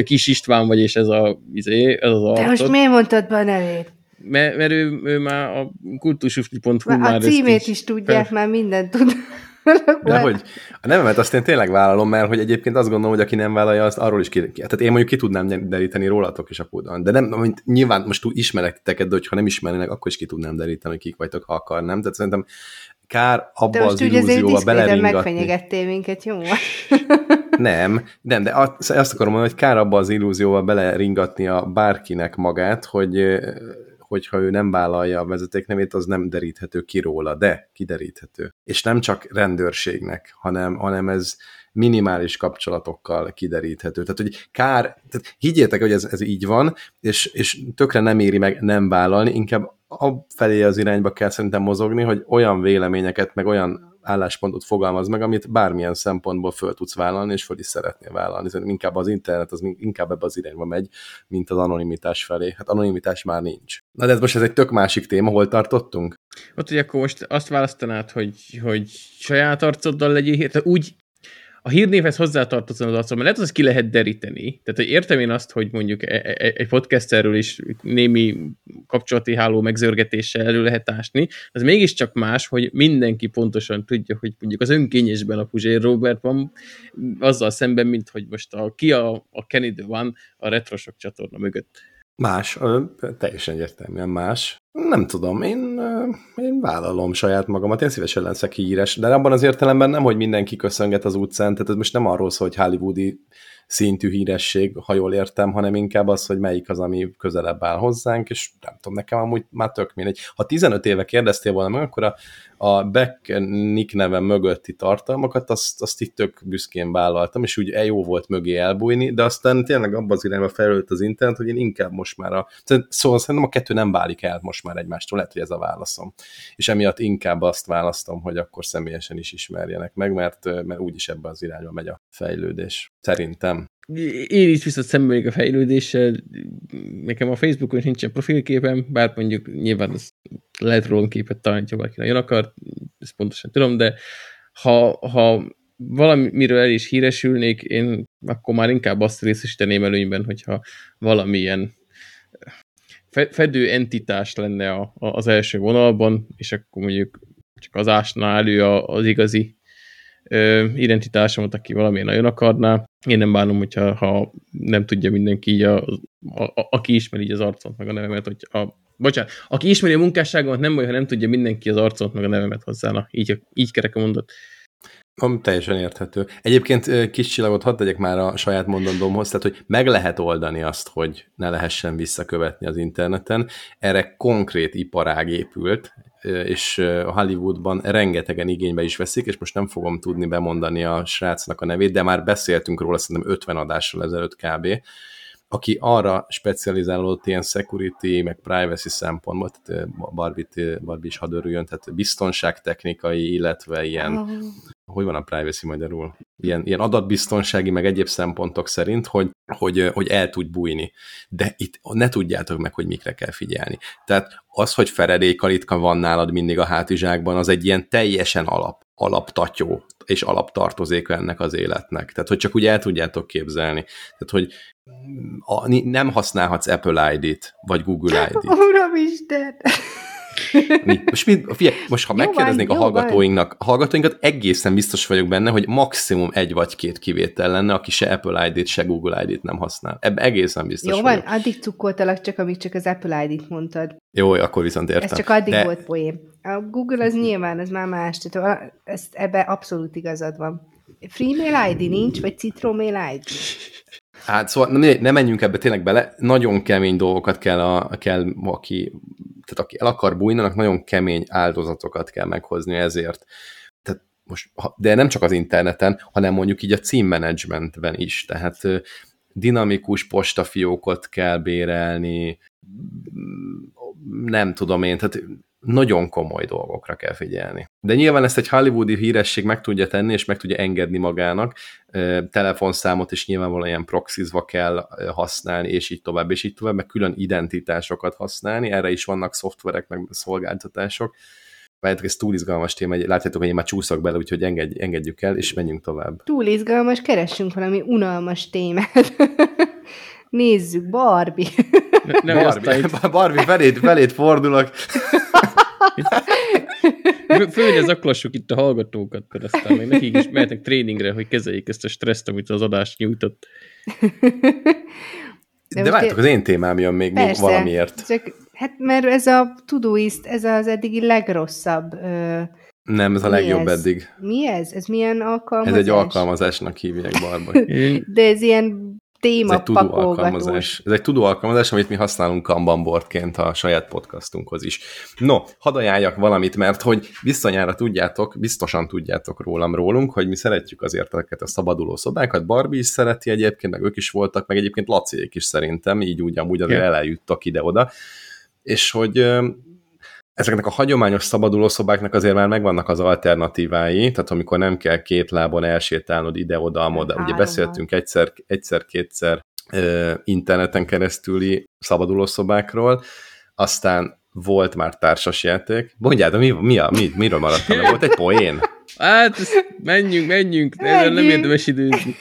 kis István vagy, és ez, a, izé, ez az arcod. De most miért mondtad be a nevét? Mert, mert ő, ő már a kultusufli.hu már A címét is, is tudják, fel... már mindent tud. De hogy a nevemet azt én tényleg vállalom, mert hogy egyébként azt gondolom, hogy aki nem vállalja, azt arról is ki, tehát én mondjuk ki tudnám deríteni rólatok is a kódon. De nem, nyilván most ismerek titeket, de hogyha nem ismernének, akkor is ki tudnám deríteni, hogy kik vagytok, ha akarnám. Tehát szerintem kár abba de az illúzióba beleringatni. megfenyegettél minket, jó? nem, nem, de azt, azt akarom mondani, hogy kár abba az illúzióba beleringatni a bárkinek magát, hogy hogyha ő nem vállalja a vezetéknevét, az nem deríthető ki róla, de kideríthető. És nem csak rendőrségnek, hanem, hanem ez minimális kapcsolatokkal kideríthető. Tehát, hogy kár, tehát higgyétek, hogy ez, ez így van, és, és tökre nem éri meg nem vállalni, inkább a felé az irányba kell szerintem mozogni, hogy olyan véleményeket, meg olyan álláspontot fogalmaz meg, amit bármilyen szempontból föl tudsz vállalni, és föl is szeretnél vállalni. Szerintem inkább az internet az inkább ebbe az irányba megy, mint az anonimitás felé. Hát anonimitás már nincs. Na de ez most ez egy tök másik téma, hol tartottunk? Ott, hogy akkor most azt választanád, hogy, hogy saját arcoddal legyél, tehát úgy a hírnévhez hozzátartozom az arcom, mert lehet, az ki lehet deríteni. Tehát, hogy értem én azt, hogy mondjuk e, e, e, egy podcasterről is némi kapcsolati háló megzörgetéssel elő lehet ásni, az mégiscsak más, hogy mindenki pontosan tudja, hogy mondjuk az önkényesben a Puzsér Robert van, azzal szemben, mint hogy most a, ki a, a Kenny van a retrosok csatorna mögött. Más, teljesen egyértelműen más. Nem tudom, én, én vállalom saját magamat, én szívesen leszek híres, de abban az értelemben nem, hogy mindenki köszönget az utcán, tehát ez most nem arról szól, hogy hollywoodi szintű híresség, ha jól értem, hanem inkább az, hogy melyik az, ami közelebb áll hozzánk, és nem tudom, nekem amúgy már tök mindegy. Ha 15 éve kérdeztél volna meg, akkor a, a Beck Nick neve mögötti tartalmakat, azt, azt itt tök büszkén vállaltam, és úgy e jó volt mögé elbújni, de aztán tényleg abban az irányba felült az internet, hogy én inkább most már a... Szóval szerintem a kettő nem válik el most már egymástól, lehet, hogy ez a válaszom. És emiatt inkább azt választom, hogy akkor személyesen is ismerjenek meg, mert, mert úgyis ebbe az irányba megy a fejlődés. Szerintem én is viszont szemben még a fejlődéssel, nekem a Facebookon nincsen profilképem, bár mondjuk nyilván az lehet róla képet találni, ha valaki nagyon akar, ezt pontosan tudom, de ha, ha valamiről el is híresülnék, én akkor már inkább azt részesíteném előnyben, hogyha valamilyen fedő entitás lenne a, a, az első vonalban, és akkor mondjuk csak az ásná elő az igazi ö, identitásomat, aki valamilyen nagyon akarná. Én nem bánom, hogyha ha nem tudja mindenki így, a, a, a, aki ismeri így az arcot, meg a nevemet, hogy a, bocsánat, aki ismeri a munkásságomat, nem baj, ha nem tudja mindenki az arcot, meg a nevemet hozzá. Na, így, így kerek a mondat. Am, teljesen érthető. Egyébként kis csillagot hadd tegyek már a saját mondandómhoz, tehát hogy meg lehet oldani azt, hogy ne lehessen visszakövetni az interneten. Erre konkrét iparág épült, és a Hollywoodban rengetegen igénybe is veszik, és most nem fogom tudni bemondani a srácnak a nevét, de már beszéltünk róla szerintem 50 adással ezelőtt kb., aki arra specializálódott ilyen security, meg privacy szempontból, tehát Barbie, Barbie is hadd örüljön, tehát biztonságtechnikai, illetve ilyen, oh. hogy van a privacy magyarul? Ilyen, ilyen adatbiztonsági, meg egyéb szempontok szerint, hogy, hogy, hogy el tud bújni. De itt ne tudjátok meg, hogy mikre kell figyelni. Tehát az, hogy feredékalitka van nálad mindig a hátizsákban, az egy ilyen teljesen alap, alaptatyó és alaptartozéka ennek az életnek. Tehát, hogy csak úgy el tudjátok képzelni. Tehát, hogy a, nem használhatsz Apple ID-t, vagy Google ID-t. Uramisten! Most, mi, figyelj, most ha megkérdeznék a hallgatóinknak, a hallgatóinkat egészen biztos vagyok benne, hogy maximum egy vagy két kivétel lenne, aki se Apple ID-t, se Google ID-t nem használ. Ebben egészen biztos Jó vagyok. van, addig cukkoltalak csak, amíg csak az Apple ID-t mondtad. Jó, akkor viszont értem. Ez csak addig De... volt poém. A Google az nyilván, az már más. Tehát ezt, ebbe abszolút igazad van. Free mail ID nincs, vagy Citro mail ID? Hát szóval ne, ne menjünk ebbe tényleg bele, nagyon kemény dolgokat kell, a, kell aki, tehát aki el akar bújni, nagyon kemény áldozatokat kell meghozni ezért. Tehát most, de nem csak az interneten, hanem mondjuk így a címmenedzsmentben is, tehát dinamikus postafiókot kell bérelni, nem tudom én, tehát nagyon komoly dolgokra kell figyelni. De nyilván ezt egy hollywoodi híresség meg tudja tenni, és meg tudja engedni magának. Telefonszámot is nyilvánvalóan ilyen proxizva kell használni, és így tovább, és így tovább, meg külön identitásokat használni. Erre is vannak szoftverek, meg szolgáltatások. Várjátok, ez túl izgalmas téma, látjátok, hogy én már csúszok bele, úgyhogy engedj, engedjük el, és menjünk tovább. Túl izgalmas, keressünk valami unalmas témát. Nézzük, Barbie. Ne, nem Barbie, Barbie felét, felét fordulok. Főleg zaklassuk itt a hallgatókat, mert aztán még nekik is mehetnek tréningre, hogy kezeljék ezt a stresszt, amit az adás nyújtott. De, De várjátok, az én témám jön még, Persze, még valamiért. Csak, hát mert ez a Todoist, ez az eddigi legrosszabb ö, nem, ez a Mi legjobb ez? eddig. Mi ez? Ez milyen alkalmazás? Ez egy alkalmazásnak hívják, Barba. De ez ilyen téma ez egy tudó alkalmazás. Ez egy tudó alkalmazás, amit mi használunk Kanban boardként a saját podcastunkhoz is. No, hadd ajánljak valamit, mert hogy visszanyára tudjátok, biztosan tudjátok rólam rólunk, hogy mi szeretjük azért ezeket a szabaduló szobákat. Barbie is szereti egyébként, meg ők is voltak, meg egyébként Laciék is szerintem, így úgy amúgy azért yeah. eljuttak ide-oda. És hogy ezeknek a hagyományos szabaduló szobáknak azért már megvannak az alternatívái, tehát amikor nem kell két lábon elsétálnod ide-oda, amoda. Ugye beszéltünk egyszer, egyszer-kétszer interneten keresztüli szabaduló szobákról, aztán volt már társasjáték. Mondjátok, mi, mi, a, mi, miről maradtam? Volt egy poén? Hát, menjünk, menjünk, menjünk. nem érdemes időzni.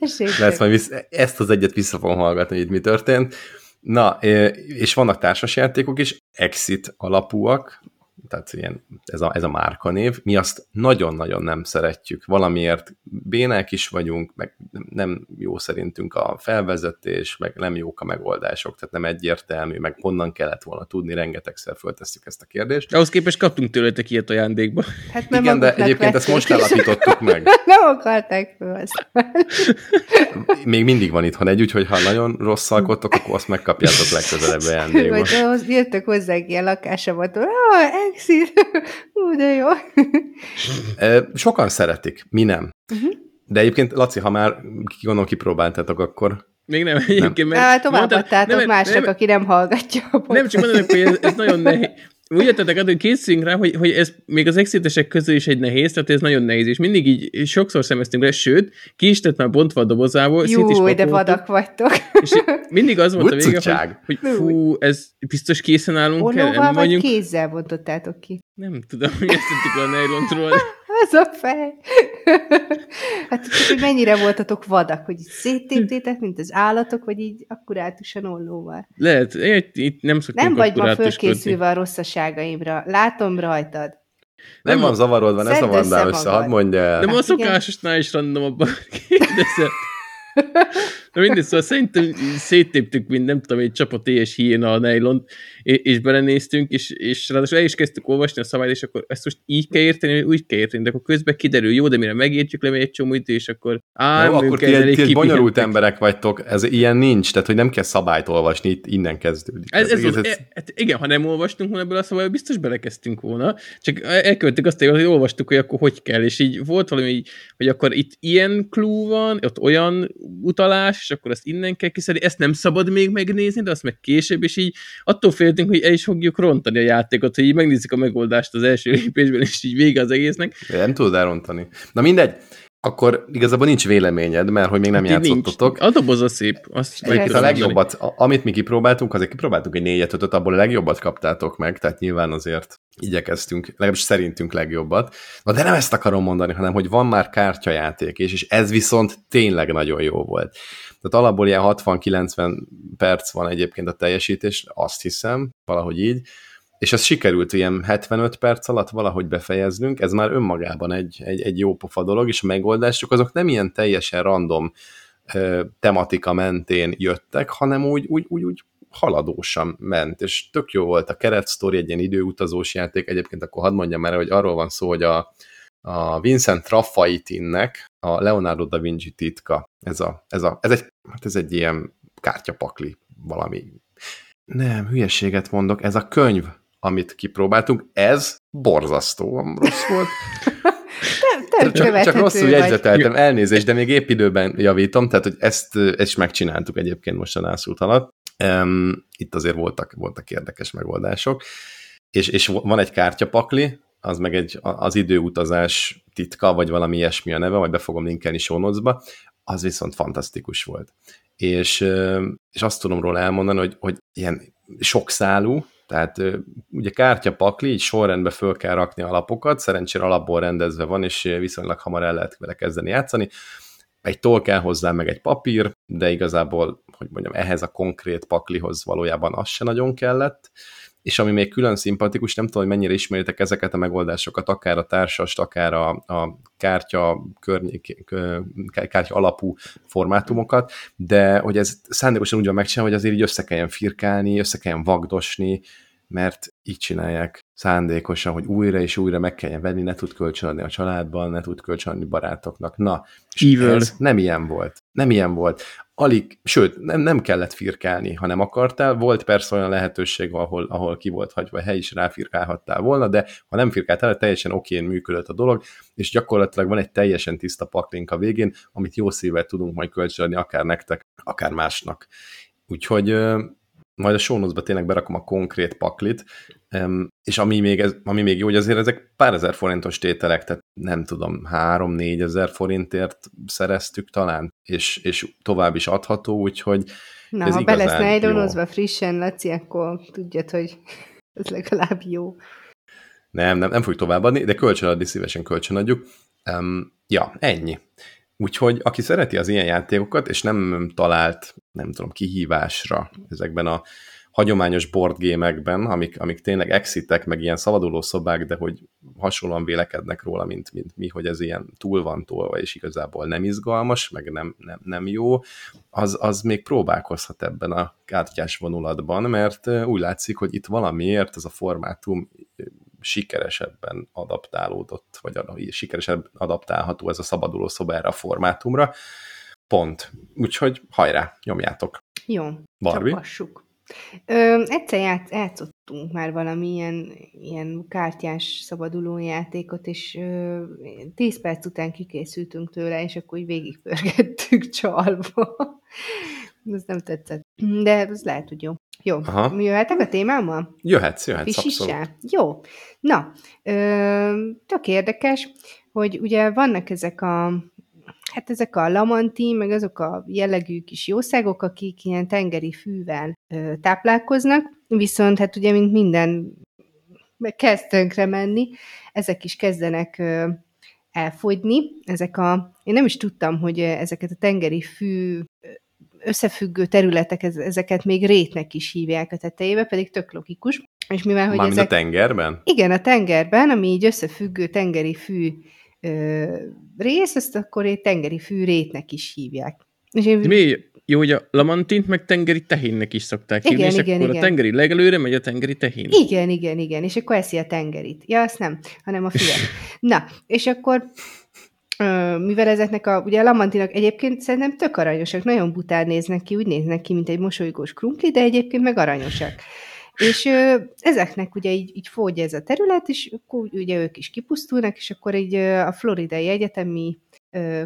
Lesz majd visz, ezt az egyet vissza fogom hallgatni, hogy itt mi történt. Na, és vannak társasjátékok is, exit alapúak, tehát ilyen, ez a, ez a márkanév, mi azt nagyon-nagyon nem szeretjük. Valamiért bének is vagyunk, meg nem jó szerintünk a felvezetés, meg nem jók a megoldások, tehát nem egyértelmű, meg honnan kellett volna tudni, rengetegszer föltesszük ezt a kérdést. Ahhoz képest kaptunk tőletek ilyet ajándékba. Hát nem Igen, de egyébként ezt most állapítottuk meg. nem akarták föl Még mindig van itthon egy, úgyhogy ha nagyon rossz alkottok, akkor azt megkapjátok legközelebb ajándékba. Jöttek hozzá ilyen lakásomat, exit, ú, de jó. Sokan szeretik, mi nem. Uh-huh. De egyébként, Laci, ha már gondolom kipróbáltátok, akkor még nem, egyébként. Mert továbbadtátok nem, másnak, nem, aki nem hallgatja a Nem, csak mondom, hogy ez, ez nagyon nehéz. Úgy jöttetek hogy készüljünk rá, hogy, hogy ez még az exitesek közül is egy nehéz, tehát ez nagyon nehéz, és mindig így sokszor szemeztünk le, sőt, ki is tett már bontva a dobozából, Jó, de vadak vagytok. És mindig az volt a vége, hogy, hogy fú, ez biztos készen állunk Onóval el, vagy vagyunk... kézzel bontottátok ki? Nem tudom, hogy ezt a nejlontról. Az a fej. hát csak, hogy mennyire voltatok vadak, hogy így széttéptétek, mint az állatok, vagy így akkurátusan ollóval. Lehet, itt nem szoktunk Nem vagy ma fölkészülve a rosszaságaimra. Látom rajtad. Nem, nem van zavarodva, ne zavard már össze, hadd mondja el. De a szokásosnál is randomabban kérdezett. De mindegy, szóval szerintem széttéptük, mint nem tudom, egy csapat éhes hiéna a nejlont, és belenéztünk, és, és ráadásul el is kezdtük olvasni a szabályt, és akkor ezt most így kell érteni, vagy úgy kell érteni, de akkor közben kiderül, jó, de mire megértjük, lemegy egy csomó idő, és akkor á, jó, akkor ti, egy, egy bonyolult emberek vagytok, ez ilyen nincs, tehát hogy nem kell szabályt olvasni, itt innen kezdődik. Ez, ez, ez, ez, ez, hát igen, ha nem olvastunk volna ebből a szabályba, biztos belekezdtünk volna, csak elkövettük azt, hogy olvastuk, hogy akkor hogy kell, és így volt valami, hogy akkor itt ilyen klú van, ott olyan utalás, és akkor ezt innen kell kiszedni, ezt nem szabad még megnézni, de azt meg később, és így attól féltünk, hogy el is fogjuk rontani a játékot, hogy így megnézzük a megoldást az első lépésben, és így vége az egésznek. Nem tudod elrontani. Na mindegy, akkor igazából nincs véleményed, mert hogy még nem hát játszottatok. A doboz a szép. Azt a legjobbat, amit mi kipróbáltunk, azért kipróbáltunk egy négyet, ötöt, abból a legjobbat kaptátok meg, tehát nyilván azért igyekeztünk, legalábbis szerintünk legjobbat. Na de nem ezt akarom mondani, hanem hogy van már kártyajáték, és, és ez viszont tényleg nagyon jó volt. Tehát alapból ilyen 60-90 perc van egyébként a teljesítés, azt hiszem, valahogy így, és ez sikerült ilyen 75 perc alatt valahogy befejeznünk, ez már önmagában egy, egy, egy jó pofa dolog, és a megoldások azok nem ilyen teljesen random tematika mentén jöttek, hanem úgy, úgy, úgy, úgy haladósan ment, és tök jó volt a keretsztori, egy ilyen időutazós játék, egyébként akkor hadd mondjam már, hogy arról van szó, hogy a, a Vincent Raffaitinnek a Leonardo da Vinci titka, ez, a, ez, a, ez, egy, hát ez egy ilyen kártyapakli valami. Nem, hülyeséget mondok, ez a könyv, amit kipróbáltunk, ez borzasztóan rossz volt. Csak, csak rosszul jegyzeteltem, elnézést, de még épp időben javítom, tehát hogy ezt, ezt is megcsináltuk egyébként most a nászút alatt. Um, itt azért voltak, voltak érdekes megoldások. És, és van egy kártyapakli, az meg egy, az időutazás titka, vagy valami ilyesmi a neve, majd be fogom linkelni show az viszont fantasztikus volt. És, és azt tudom róla elmondani, hogy, hogy ilyen sokszálú, tehát ugye kártyapakli, így sorrendbe föl kell rakni a lapokat, szerencsére alapból rendezve van, és viszonylag hamar el lehet vele kezdeni játszani. Egy toll kell hozzá, meg egy papír, de igazából, hogy mondjam, ehhez a konkrét paklihoz valójában az se nagyon kellett és ami még külön szimpatikus, nem tudom, hogy mennyire ismeritek ezeket a megoldásokat, akár a társast, akár a, a kártya, környék, kártya alapú formátumokat, de hogy ez szándékosan úgy van megcsinálva, hogy azért így össze kelljen firkálni, össze kelljen vagdosni, mert így csinálják szándékosan, hogy újra és újra meg kelljen venni, ne tud kölcsönadni a családban, ne tud kölcsönadni barátoknak. Na, és ez nem ilyen volt. Nem ilyen volt alig, sőt, nem, nem kellett firkálni, ha nem akartál. Volt persze olyan lehetőség, ahol, ahol ki volt hagyva, hely is ráfirkálhattál volna, de ha nem firkáltál, teljesen okén működött a dolog, és gyakorlatilag van egy teljesen tiszta paklink a végén, amit jó szívvel tudunk majd kölcsönadni akár nektek, akár másnak. Úgyhogy majd a show tényleg berakom a konkrét paklit, és ami még, ez, ami még jó, hogy azért ezek pár ezer forintos tételek, tehát nem tudom, három-négy ezer forintért szereztük talán, és, és tovább is adható, úgyhogy Na, ez ha be lesz nejlonozva frissen, Laci, akkor tudjad, hogy ez legalább jó. Nem, nem, nem fogjuk továbbadni, de kölcsönadni szívesen kölcsönadjuk. Um, ja, ennyi. Úgyhogy aki szereti az ilyen játékokat, és nem talált, nem tudom, kihívásra ezekben a hagyományos boardgémekben, amik, amik tényleg exitek, meg ilyen szabaduló szobák, de hogy hasonlóan vélekednek róla, mint, mint mi, hogy ez ilyen túl van tolva, és igazából nem izgalmas, meg nem, nem, nem jó, az, az még próbálkozhat ebben a kártyás vonulatban, mert úgy látszik, hogy itt valamiért ez a formátum sikeresebben adaptálódott, vagy sikeresebben adaptálható ez a szabaduló szoba erre a formátumra. Pont. Úgyhogy hajrá, nyomjátok. Jó, Barbie. csapassuk. Ö, egyszer ját, játszottunk már valamilyen ilyen kártyás szabaduló játékot, és ö, 10 perc után kikészültünk tőle, és akkor így végigpörgettük csalva. Ez nem tetszett. De ez lehet, hogy jó. Jó. Aha. Jöhetek a témámmal? Jöhetsz, jöhetsz, abszolút. Jó. Na, ö, tök érdekes, hogy ugye vannak ezek a hát ezek a lamanti, meg azok a jellegű kis jószágok, akik ilyen tengeri fűvel ö, táplálkoznak, viszont hát ugye, mint minden kezd tönkre menni, ezek is kezdenek ö, elfogyni. Ezek a, én nem is tudtam, hogy ezeket a tengeri fű összefüggő területek, ezeket még rétnek is hívják a tetejébe, pedig tök logikus. És mivel, hogy Mármint ezek, a tengerben? Igen, a tengerben, ami így összefüggő tengeri fű ö, rész, ezt akkor egy tengeri fű rétnek is hívják. És én... Mi jó, hogy a lamantint meg tengeri tehénnek is szokták hívni, igen, és igen, akkor igen. a tengeri legelőre megy a tengeri tehén. Igen, igen, igen, és akkor eszi a tengerit. Ja, azt nem, hanem a füvet. Na, és akkor mivel ezeknek a, ugye a lamantinak egyébként szerintem tök aranyosak, nagyon bután néznek ki, úgy néznek ki, mint egy mosolygós krumpli, de egyébként meg aranyosak. És ö, ezeknek ugye így, így fogy ez a terület, és akkor ugye ők is kipusztulnak, és akkor így a Floridai Egyetemi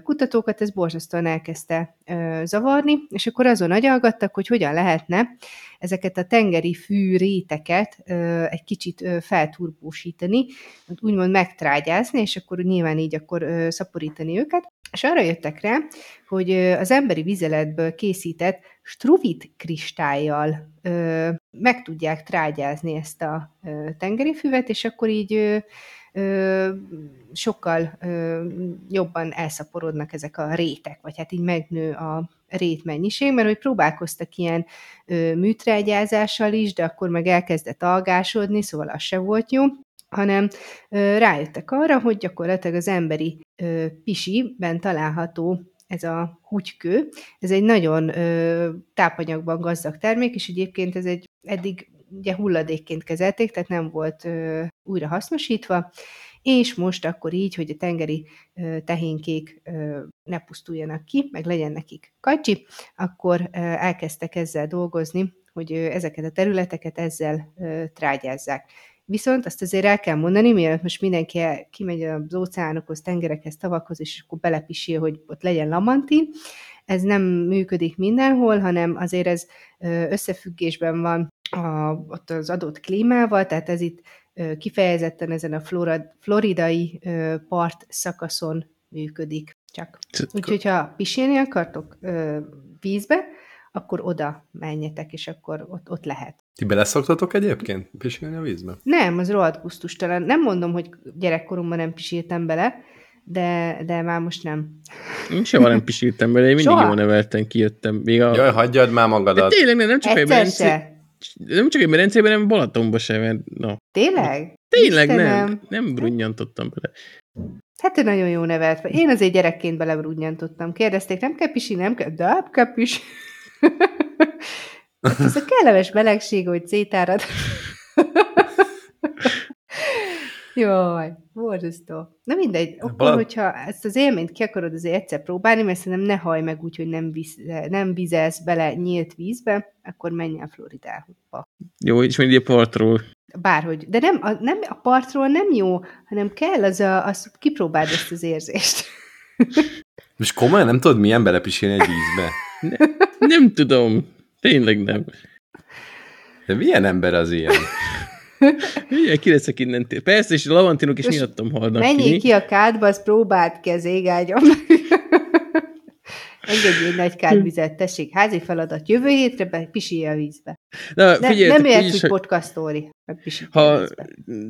kutatókat ez borzasztóan elkezdte zavarni, és akkor azon agyalgattak, hogy hogyan lehetne ezeket a tengeri fű réteket egy kicsit felturbósítani, úgymond megtrágyázni, és akkor nyilván így akkor szaporítani őket. És arra jöttek rá, hogy az emberi vizeletből készített struvit kristályjal meg tudják trágyázni ezt a tengeri füvet, és akkor így sokkal jobban elszaporodnak ezek a rétek, vagy hát így megnő a rétmennyiség, mert hogy próbálkoztak ilyen műtrágyázással is, de akkor meg elkezdett algásodni, szóval az se volt jó, hanem rájöttek arra, hogy gyakorlatilag az emberi pisiben található ez a húgykő, ez egy nagyon ö, tápanyagban gazdag termék, és egyébként ez egy eddig ugye hulladékként kezelték, tehát nem volt ö, újra hasznosítva, és most akkor így, hogy a tengeri ö, tehénkék ö, ne pusztuljanak ki, meg legyen nekik kajcsi, akkor ö, elkezdtek ezzel dolgozni, hogy ö, ezeket a területeket ezzel ö, trágyázzák. Viszont azt azért el kell mondani, mielőtt most mindenki el, kimegy az óceánokhoz, tengerekhez, tavakhoz, és akkor belepisil, hogy ott legyen lamantin, ez nem működik mindenhol, hanem azért ez összefüggésben van a, ott az adott klímával, tehát ez itt kifejezetten ezen a floridai part szakaszon működik csak. Úgyhogy ha pisilni akartok vízbe, akkor oda menjetek, és akkor ott, ott lehet. Ti beleszoktatok egyébként pisilni a vízbe? Nem, az rohadt gusztustalan. Nem mondom, hogy gyerekkoromban nem pisiltem bele, de, de már most nem. Én soha nem pisiltem bele, én mindig Soha? jól neveltem, kijöttem. Még a... Jaj, hagyjad már magadat. De tényleg nem, nem csak egy Berence, nem csak egy Berencében, hanem Balatonban sem. Mert, no. Tényleg? Tényleg Istenem. nem. Nem brunnyantottam bele. Hát te nagyon jó nevelt vagy. Én azért gyerekként belebrunnyantottam. Kérdezték, nem kell pisi, nem kell, de hát kell pisi. hát ez a kellemes melegség, hogy szétárad. Jaj, borzasztó. Na mindegy, akkor, Bal... hogyha ezt az élményt ki akarod azért egyszer próbálni, mert szerintem ne haj meg úgy, hogy nem, víz, nem vizelsz bele nyílt vízbe, akkor menj el Floridába. Jó, és mindig a partról. Bárhogy. De nem a, nem, a partról nem jó, hanem kell az, a, az kipróbáld ezt az érzést. Most komolyan nem tudod milyen belepisilni egy vízbe? Ne, nem tudom. Tényleg nem. De milyen ember az ilyen? Milyen ki leszek innen. Persze, és a lavantinok is miattam halnak Menjél ki. ki a kádba, azt próbáld ki az égágyam. Engedj egy nagy kádvizet, tessék, házi feladat. Jövő hétre be, pisilj a vízbe. Na, figyelj, nem értjük hogy podcast story, Ha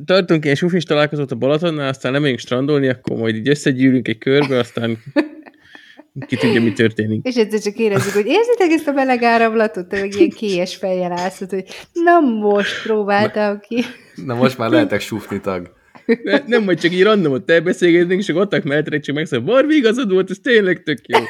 tartunk egy sufis találkozót a Balatonnál, aztán nem megyünk strandolni, akkor majd így összegyűrünk egy körbe, aztán ki tudja, mi történik. És egyszer csak érezzük, hogy érzitek ezt a meleg áramlatot, te meg ilyen kélyes fejjel állsz, hogy na most próbáltam ki. Na most már lehetek sufni tag. Ne, nem, majd csak így randomot elbeszélgetnénk, és akkor ott mellettre csak megszól, Barbi igazad volt, ez tényleg tök jó.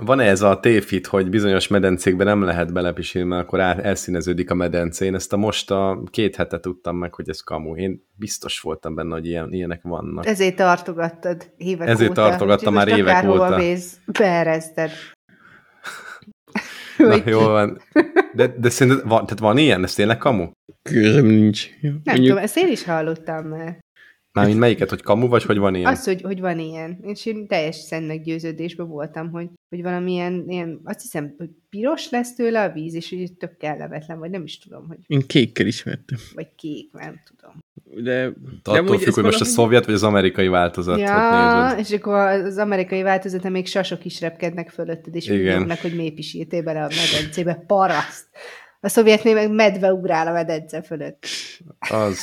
Van-e ez a tévhit, hogy bizonyos medencékben nem lehet belepisilni, mert akkor elszíneződik a medence? Én ezt a most a két hete tudtam meg, hogy ez kamu. Én biztos voltam benne, hogy ilyen, ilyenek vannak. Ezért tartogattad évek Ezért óta. tartogattam már évek óta. Mész, beereszted. Na, jó van. De, de szerinted van, tehát van ilyen? Ez tényleg kamu? Közöm nincs. Nem Mondjuk... tudom, ezt én is hallottam már. Mármint melyiket, hogy kamu, vagy hogy van ilyen? Az, hogy, hogy van ilyen. És én teljes szent meggyőződésben voltam, hogy, hogy valamilyen, ilyen, azt hiszem, hogy piros lesz tőle a víz, és hogy tök kellemetlen, vagy nem is tudom, hogy... Én kékkel ismertem. Vagy kék, nem tudom. De, de attól függ, hogy most a szovjet vagy az amerikai változat. Ja, és akkor az amerikai változata még sasok is repkednek fölötted, és úgy hogy mély pisítél bele a medencébe. Paraszt! A szovjetnél meg medve ugrál a medence fölött. Az.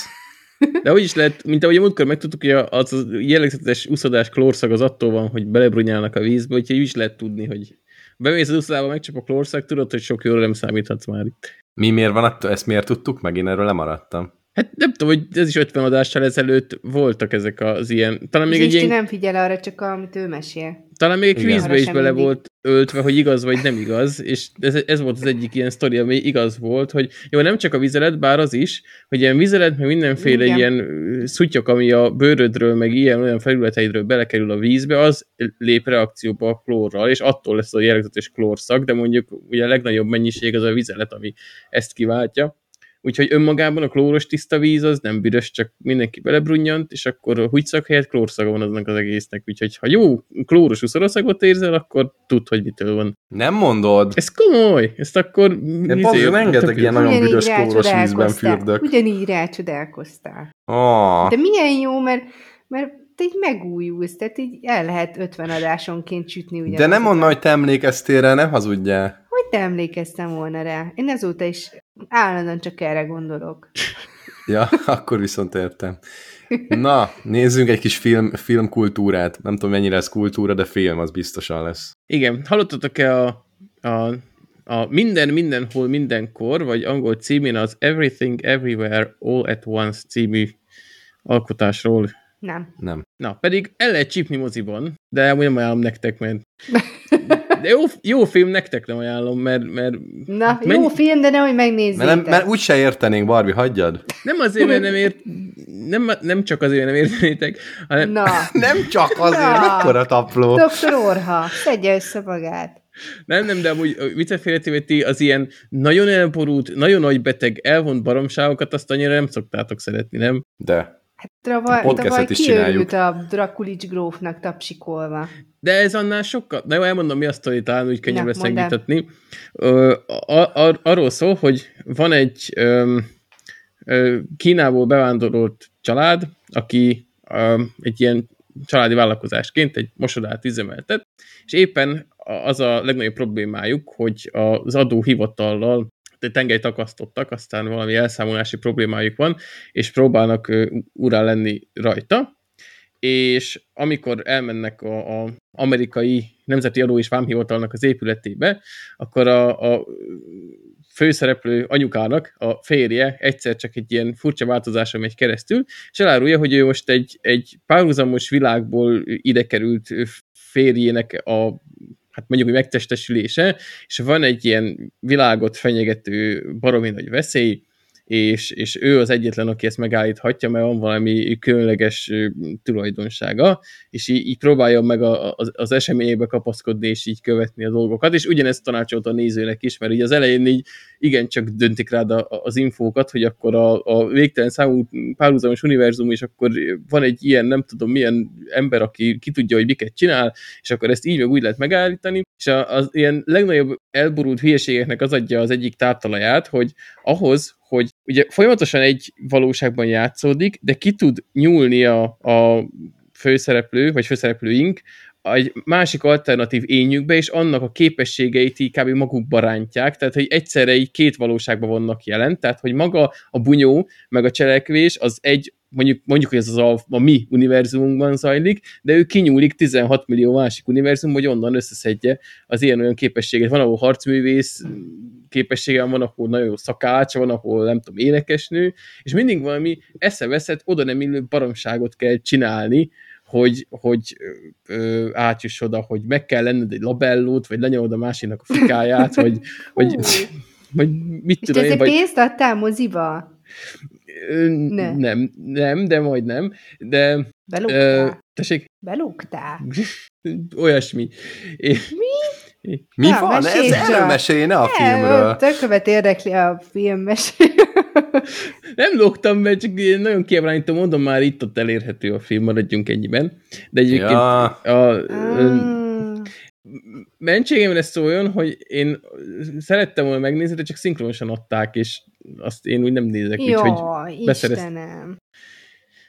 De hogy is lehet, mint ahogy múltkor megtudtuk, hogy az a jellegzetes úszadás klórszag az attól van, hogy belebrunyálnak a vízbe, úgyhogy is lehet tudni, hogy bemész az úszodába, megcsap a klórszag, tudod, hogy sok jóra nem számíthatsz már itt. Mi miért van attól? Ezt miért tudtuk meg? Én erről lemaradtam. Hát nem tudom, hogy ez is 50 adással ezelőtt voltak ezek az ilyen... Talán még egy ilyen... nem figyel arra, csak amit ő mesél. Talán még egy kvízbe is bele mindig. volt öltve, hogy igaz vagy nem igaz, és ez, ez volt az egyik ilyen sztori, ami igaz volt, hogy jó, nem csak a vizelet, bár az is, hogy ilyen vizelet, meg mindenféle Igen. ilyen szutyok, ami a bőrödről, meg ilyen olyan felületeidről belekerül a vízbe, az lép reakcióba a klórral, és attól lesz a jellegzetes klórszak, de mondjuk ugye a legnagyobb mennyiség az a vizelet, ami ezt kiváltja Úgyhogy önmagában a klóros tiszta víz az nem büdös, csak mindenki belebrunnyant, és akkor a húgyszak helyett klórszaga van aznak az egésznek. Úgyhogy ha jó klóros uszoroszagot érzel, akkor tud, hogy mitől van. Nem mondod? Ez komoly! Ezt akkor... De izé, rengeteg ilyen nagyon büdös klóros vízben fürdök. Ugyanígy rácsodálkoztál. Oh. De milyen jó, mert, mert te így megújulsz, tehát így el lehet 50 adásonként sütni. Ugyanazokat. De nem mondom, hogy te emlékeztél rá, ne hazudjál. Emlékeztem volna rá? Én azóta is állandóan csak erre gondolok. ja, akkor viszont értem. Na, nézzünk egy kis film, filmkultúrát. Nem tudom, mennyire ez kultúra, de film az biztosan lesz. Igen, hallottatok-e a, a, a Minden, Mindenhol, Mindenkor, vagy angol címén az Everything, Everywhere, All at Once című alkotásról? Nem. Nem. Na, pedig el lehet csípni moziban, de amúgy nem ajánlom nektek, mert de jó, jó film nektek nem ajánlom, mert... mert Na, mennyi... jó film, de nehogy megnézzétek. Mert, nem, mert úgyse értenénk, Barbie, hagyjad. Nem azért, mert nem ért... Nem, nem csak azért, mert nem értenétek, hanem... Na. nem csak azért, Na. mekkora tapló. Doktor Orha, szedje össze magát. Nem, nem, de amúgy viccefélretéve ti az ilyen nagyon elborult, nagyon nagy beteg, elvont baromságokat azt annyira nem szoktátok szeretni, nem? De. Hát tavaly, podcastet tavaly is csináljuk. kiörült a Drakulics grófnak tapsikolva. De ez annál sokkal... De jó, elmondom, mi a sztori, talán úgy könnyebb Na, lesz megvitatni. Arról szól, hogy van egy ö, ö, Kínából bevándorolt család, aki ö, egy ilyen családi vállalkozásként egy mosodát üzemeltet, és éppen az a legnagyobb problémájuk, hogy az adóhivatallal tengelyt akasztottak, aztán valami elszámolási problémájuk van, és próbálnak urá lenni rajta, és amikor elmennek a, a amerikai Nemzeti Adó és Vámhivatalnak az épületébe, akkor a, a főszereplő anyukának a férje egyszer csak egy ilyen furcsa változáson megy keresztül, és elárulja, hogy ő most egy, egy párhuzamos világból ide került férjének a hát mondjuk, hogy megtestesülése, és van egy ilyen világot fenyegető baromi nagy veszély, és, és ő az egyetlen, aki ezt megállíthatja, mert van valami különleges tulajdonsága, és így, így próbálja meg a, az, az eseményekbe kapaszkodni, és így követni a dolgokat, és ugyanezt tanácsolt a nézőnek is, mert így az elején így igencsak döntik rád a, az infókat, hogy akkor a, a végtelen számú párhuzamos univerzum, és akkor van egy ilyen, nem tudom milyen ember, aki ki tudja, hogy miket csinál, és akkor ezt így meg úgy lehet megállítani, és a- az ilyen legnagyobb elborult hülyeségeknek az adja az egyik táptalaját, hogy ahhoz, hogy ugye folyamatosan egy valóságban játszódik, de ki tud nyúlni a, a főszereplő, vagy főszereplőink egy másik alternatív ényükbe, és annak a képességeit így kb. magukba rántják, tehát hogy egyszerre így két valóságban vannak jelen, tehát hogy maga a bunyó, meg a cselekvés az egy, mondjuk, mondjuk hogy ez az a, a mi univerzumunkban zajlik, de ő kinyúlik 16 millió másik univerzum, hogy onnan összeszedje az ilyen-olyan képességet. Van, ahol harcművész képessége van, ahol nagyon jó szakács, van, ahol nem tudom, énekesnő, és mindig valami eszeveszett, oda nem illő baromságot kell csinálni, hogy, hogy ö, átjuss oda, hogy meg kell lenned egy labellót, vagy lenyomod a másiknak a fikáját, vagy, vagy, vagy mit És tudom én, ezért vagy... pénzt adtál moziba? Ö, Ne. Nem, nem, de majdnem. De ö, Belúgtál? tessék, Belúgtál? olyasmi. É, Mi Na, van? Ez mesélj erről mesélj, a filmről. Tökövet érdekli a filmes. nem lógtam be, csak nagyon kiebránítom, mondom már itt ott elérhető a film, maradjunk ennyiben. De egyébként Ja. a, ö, Ah. Mentségemre szóljon, hogy én szerettem volna megnézni, de csak szinkronosan adták, és azt én úgy nem nézek, úgyhogy Jó, beszerez- Istenem.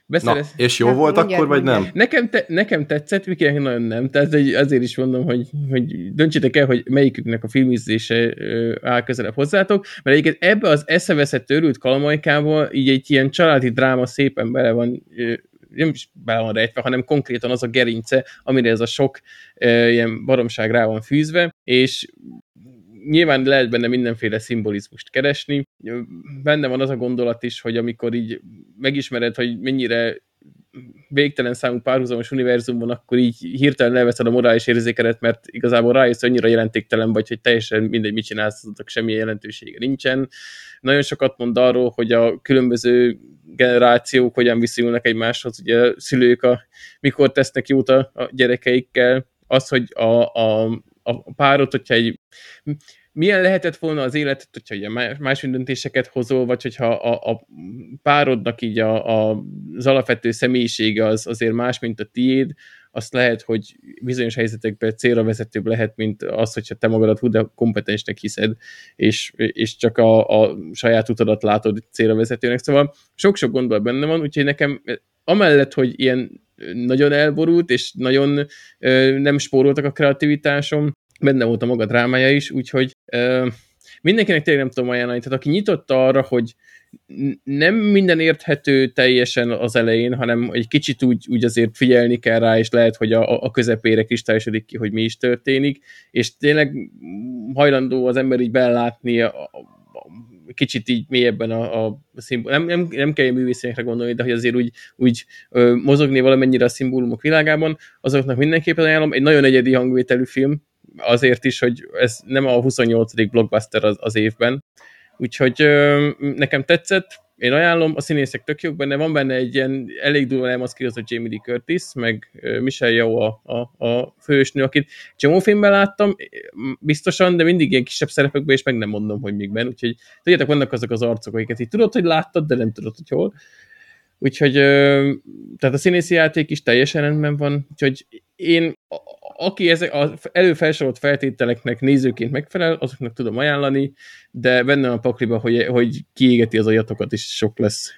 Na, beszerez... és jó Na, volt akkor, vagy nem? Nekem, te, nekem tetszett, Vikinek nagyon nem, tehát egy, azért is mondom, hogy, hogy döntsétek el, hogy melyiküknek a filmizése áll közelebb hozzátok, mert egyébként ebbe az eszeveszett örült kalamajkába így egy ilyen családi dráma szépen bele van ö, nem is bele van rejtve, hanem konkrétan az a gerince, amire ez a sok ö, ilyen baromság rá van fűzve, és nyilván lehet benne mindenféle szimbolizmust keresni. Benne van az a gondolat is, hogy amikor így megismered, hogy mennyire végtelen számú párhuzamos univerzum van, akkor így hirtelen elveszed a morális érzékedet, mert igazából rájössz, hogy annyira jelentéktelen vagy, hogy teljesen mindegy, mit csinálsz, azok semmilyen jelentősége nincsen. Nagyon sokat mond arról, hogy a különböző generációk hogyan viszonyulnak egymáshoz, ugye szülők a, mikor tesznek jót a, a gyerekeikkel, az, hogy a, a, a párot, hogyha egy milyen lehetett volna az életet, hogyha ugye más, döntéseket hozol, vagy hogyha a, a párodnak így a, a, az alapvető személyisége az azért más, mint a tiéd, azt lehet, hogy bizonyos helyzetekben célra vezetőbb lehet, mint az, hogyha te magadat hú, de kompetensnek hiszed, és, és csak a, a saját utadat látod célra vezetőnek. Szóval sok-sok gondolat benne van, úgyhogy nekem amellett, hogy ilyen nagyon elborult, és nagyon ö, nem spóroltak a kreativitásom, benne volt a maga drámája is, úgyhogy ö, mindenkinek tényleg nem tudom ajánlani. Tehát aki nyitott arra, hogy nem minden érthető teljesen az elején, hanem egy kicsit úgy, úgy azért figyelni kell rá, és lehet, hogy a, a közepére kristályosodik ki, hogy mi is történik, és tényleg hajlandó az ember így belátni a, a, a kicsit így mélyebben a, a szimbol... Nem, nem, nem kell ilyen művészénekre gondolni, de hogy azért úgy, úgy ö, mozogni valamennyire a szimbólumok világában, azoknak mindenképpen ajánlom. Egy nagyon egyedi hangvételű film, azért is, hogy ez nem a 28. blockbuster az, az évben. Úgyhogy ö, nekem tetszett, én ajánlom, a színészek tök jók benne, van benne egy ilyen elég durva elmaszkírozott Jamie Lee Curtis, meg Michelle Yeoh a, a, a fősnő, akit csomó filmben láttam, biztosan, de mindig ilyen kisebb szerepekben, és meg nem mondom, hogy mikben, úgyhogy tudjátok, vannak azok az arcok, akiket így tudod, hogy láttad, de nem tudod, hogy hol. Úgyhogy tehát a színészi játék is teljesen rendben van, úgyhogy én, aki ezek az előfelsorolt feltételeknek nézőként megfelel, azoknak tudom ajánlani, de benne a pakliba, hogy, hogy kiégeti az ajatokat, is sok lesz.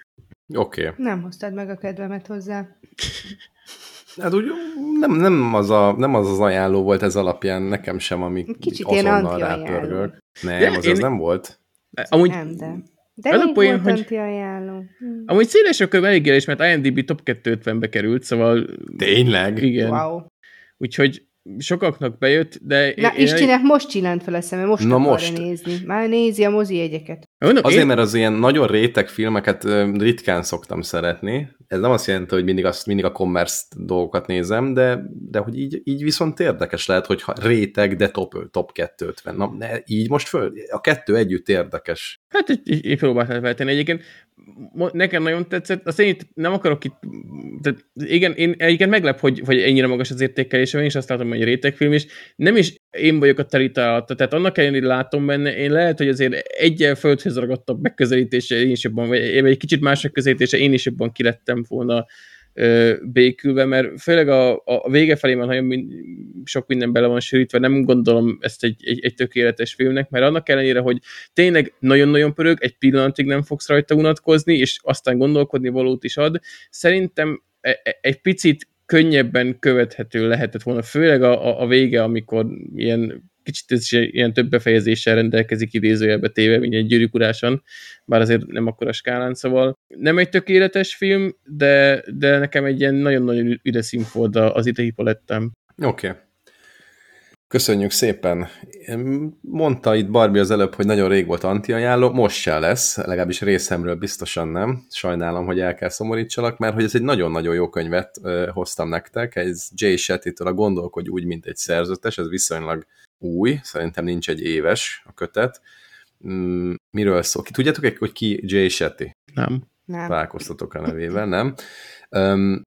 Oké. Okay. Nem hoztad meg a kedvemet hozzá. Hát úgy nem, nem, az a, nem az az ajánló volt ez alapján nekem sem, ami Kicsit azonnal rápörgök. Nem, az én... az nem volt. Amúgy, nem, de. De az a poén, hogy... ajánló. Hm. Amúgy szélesebb körben elég élés, mert IMDb top 250-be került, szóval... Tényleg? Igen. Wow. Úgyhogy sokaknak bejött, de... Na, én, Istenek most csillant fel a most Na most. nézni. Már nézi a mozi jegyeket. Mondom, Azért, én... mert az ilyen nagyon réteg filmeket ritkán szoktam szeretni. Ez nem azt jelenti, hogy mindig, azt, mindig a commerce dolgokat nézem, de, de hogy így, így viszont érdekes lehet, hogyha réteg, de top, top 250. Na, ne, így most föl, a kettő együtt érdekes. Hát így, így próbáltam feltenni. Egyébként nekem nagyon tetszett, azt én nem akarok itt, tehát igen, én egyébként meglep, hogy, hogy ennyire magas az értékelés, én is azt látom, hogy rétegfilm is, nem is én vagyok a teritalat, tehát annak ellenére, látom benne, én lehet, hogy azért egyel földhöz ragadtabb megközelítése én is jobban, vagy egy kicsit más megközelítése én is jobban kilettem volna békülve, mert főleg a, a vége felé már nagyon sok minden bele van sűrítve, nem gondolom ezt egy, egy, egy tökéletes filmnek, mert annak ellenére, hogy tényleg nagyon-nagyon pörög, egy pillanatig nem fogsz rajta unatkozni, és aztán gondolkodni valót is ad, szerintem e, e, egy picit könnyebben követhető lehetett volna, főleg a, a, a vége, amikor ilyen kicsit ez is ilyen több befejezéssel rendelkezik idézőjelbe téve, mint egy gyűrűkuráson, bár azért nem akkora skálán, szóval nem egy tökéletes film, de, de nekem egy ilyen nagyon-nagyon üde szín volt az idei palettem. Oké. Okay. Köszönjük szépen. Mondta itt Barbie az előbb, hogy nagyon rég volt anti-ajánló, most se lesz, legalábbis részemről biztosan nem. Sajnálom, hogy el kell szomorítsalak, mert hogy ez egy nagyon-nagyon jó könyvet hoztam nektek, ez Jay Shetty-től a Gondolkodj úgy, mint egy szerzőtes, ez viszonylag új, szerintem nincs egy éves a kötet. Mm, miről szól? Ki tudjátok, hogy ki Jay Shetty? Nem. nem. Találkoztatok a nevével, nem? Um,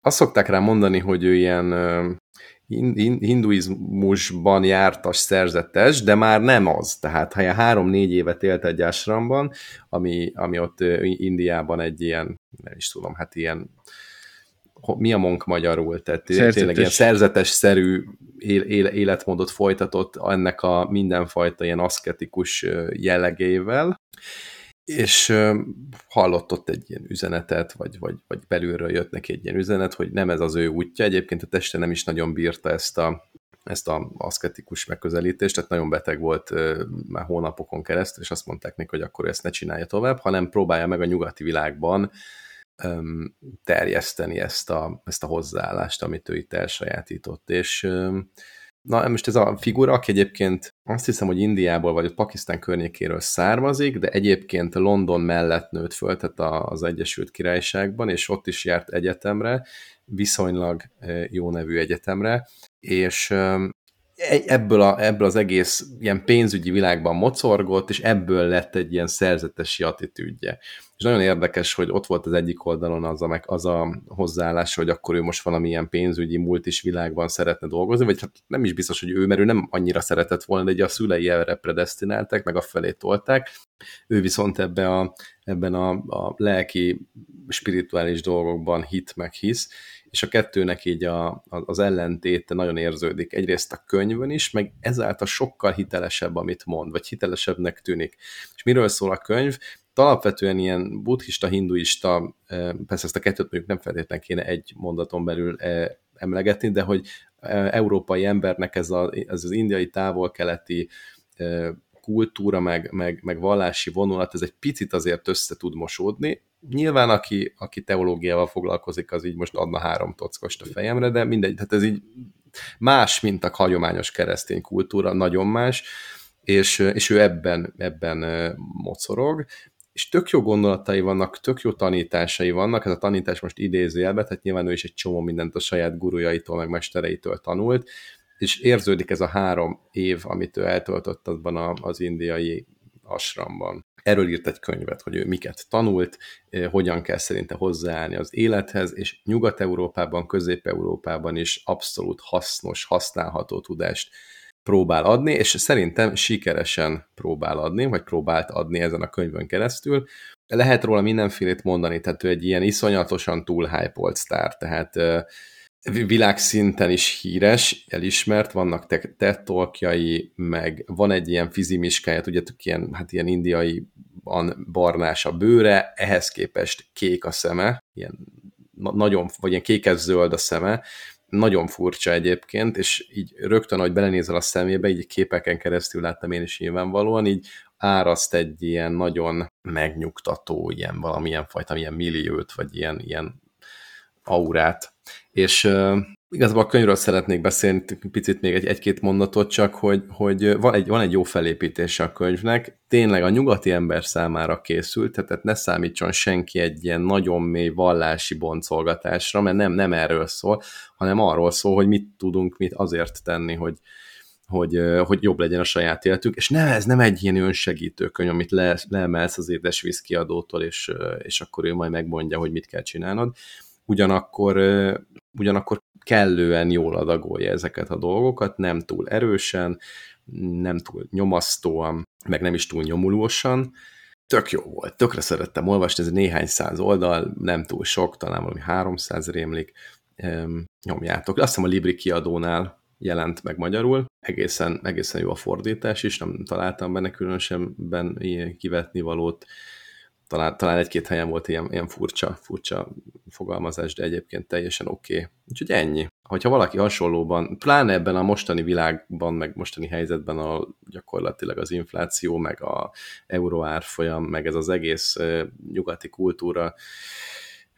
azt szokták rá mondani, hogy ő ilyen hinduizmusban jártas szerzetes, de már nem az. Tehát ha három-négy évet élt egy ásramban, ami, ami ott Indiában egy ilyen, nem is tudom, hát ilyen mi a monk magyarul? Tehát szerzetes. tényleg ilyen szerzetes-szerű életmódot folytatott ennek a mindenfajta ilyen aszketikus jellegével, és hallott ott egy ilyen üzenetet, vagy, vagy, vagy belülről jött neki egy ilyen üzenet, hogy nem ez az ő útja. Egyébként a teste nem is nagyon bírta ezt a, ezt a aszketikus megközelítést, tehát nagyon beteg volt már hónapokon keresztül, és azt mondták neki, hogy akkor ezt ne csinálja tovább, hanem próbálja meg a nyugati világban um, terjeszteni ezt a, ezt a hozzáállást, amit ő itt elsajátított. És na most ez a figura, aki egyébként azt hiszem, hogy Indiából vagy a Pakisztán környékéről származik, de egyébként London mellett nőtt föl, tehát az Egyesült Királyságban, és ott is járt egyetemre, viszonylag jó nevű egyetemre, és e, ebből, a, ebből az egész ilyen pénzügyi világban mocorgott, és ebből lett egy ilyen szerzetesi attitűdje. És nagyon érdekes, hogy ott volt az egyik oldalon az a, meg, az a hozzáállás, hogy akkor ő most valamilyen pénzügyi multis világban szeretne dolgozni, vagy hát nem is biztos, hogy ő, mert ő nem annyira szeretett volna, de ugye a szülei erre predestinálták, meg a felé tolták. Ő viszont ebbe a, ebben a, a lelki, spirituális dolgokban hit meg hisz, és a kettőnek így a, az ellentéte nagyon érződik. Egyrészt a könyvön is, meg ezáltal sokkal hitelesebb, amit mond, vagy hitelesebbnek tűnik. És miről szól a könyv? Alapvetően ilyen buddhista, hinduista, persze ezt a kettőt mondjuk nem feltétlenül kéne egy mondaton belül emlegetni, de hogy európai embernek ez, a, ez az indiai távol-keleti kultúra, meg, meg, meg vallási vonulat, ez egy picit azért össze tud mosódni. Nyilván, aki, aki teológiával foglalkozik, az így most adna három tockost a fejemre, de mindegy, tehát ez így más, mint a hagyományos keresztény kultúra, nagyon más, és, és ő ebben, ebben mocorog, és tök jó gondolatai vannak, tök jó tanításai vannak, ez a tanítás most idézőjelbe, tehát nyilván ő is egy csomó mindent a saját gurujaitól, meg mestereitől tanult, és érződik ez a három év, amit ő eltöltött abban az indiai Hasramban. Erről írt egy könyvet, hogy ő miket tanult, hogyan kell szerinte hozzáállni az élethez, és Nyugat-Európában, Közép-Európában is abszolút hasznos, használható tudást próbál adni, és szerintem sikeresen próbál adni, vagy próbált adni ezen a könyvön keresztül. Lehet róla mindenfélét mondani, tehát ő egy ilyen iszonyatosan túlhypolt sztár, tehát világszinten is híres, elismert, vannak TED meg van egy ilyen fizimiskája, tudjátok, ilyen, hát ilyen indiai barnás a bőre, ehhez képest kék a szeme, ilyen nagyon, vagy ilyen kékes-zöld a szeme, nagyon furcsa egyébként, és így rögtön, hogy belenézel a szemébe, így képeken keresztül láttam én is nyilvánvalóan, így áraszt egy ilyen nagyon megnyugtató, ilyen valamilyen fajta ilyen milliót, vagy ilyen, ilyen aurát. És igazából a könyvről szeretnék beszélni picit még egy, egy-két mondatot csak, hogy, hogy van, egy, van egy jó felépítése a könyvnek, tényleg a nyugati ember számára készült, tehát ne számítson senki egy ilyen nagyon mély vallási boncolgatásra, mert nem, nem erről szól, hanem arról szól, hogy mit tudunk mit azért tenni, hogy, hogy, hogy jobb legyen a saját életük, és nem, ez nem egy ilyen önsegítő könyv, amit le, leemelsz az édes viszkiadótól, és, és akkor ő majd megmondja, hogy mit kell csinálnod, ugyanakkor, ugyanakkor kellően jól adagolja ezeket a dolgokat, nem túl erősen, nem túl nyomasztóan, meg nem is túl nyomulósan. Tök jó volt, tökre szerettem olvasni, ez néhány száz oldal, nem túl sok, talán valami 300 rémlik, nyomjátok. Azt hiszem a Libri kiadónál jelent meg magyarul, egészen, egészen jó a fordítás is, nem találtam benne különösebben kivetni valót, talán, talán egy-két helyen volt ilyen, ilyen furcsa, furcsa fogalmazás, de egyébként teljesen oké. Okay. Úgyhogy ennyi. Hogyha valaki hasonlóban, pláne ebben a mostani világban, meg mostani helyzetben, a gyakorlatilag az infláció, meg a euróárfolyam, meg ez az egész nyugati kultúra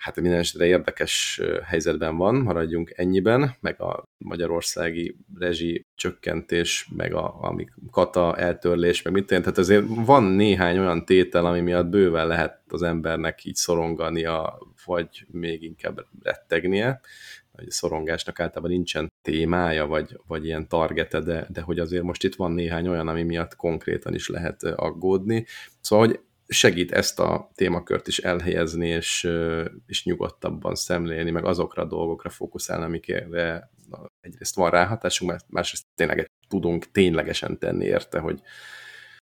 hát minden esetre érdekes helyzetben van, maradjunk ennyiben, meg a magyarországi rezsi csökkentés, meg a, a kata eltörlés, meg mit tehát azért van néhány olyan tétel, ami miatt bőven lehet az embernek így szorongania, vagy még inkább rettegnie, hogy a szorongásnak általában nincsen témája, vagy, vagy ilyen targete, de, de hogy azért most itt van néhány olyan, ami miatt konkrétan is lehet aggódni. Szóval, hogy segít ezt a témakört is elhelyezni, és, és nyugodtabban szemlélni, meg azokra a dolgokra fókuszálni, amikre egyrészt van ráhatásunk, mert másrészt tényleg tudunk ténylegesen tenni érte, hogy,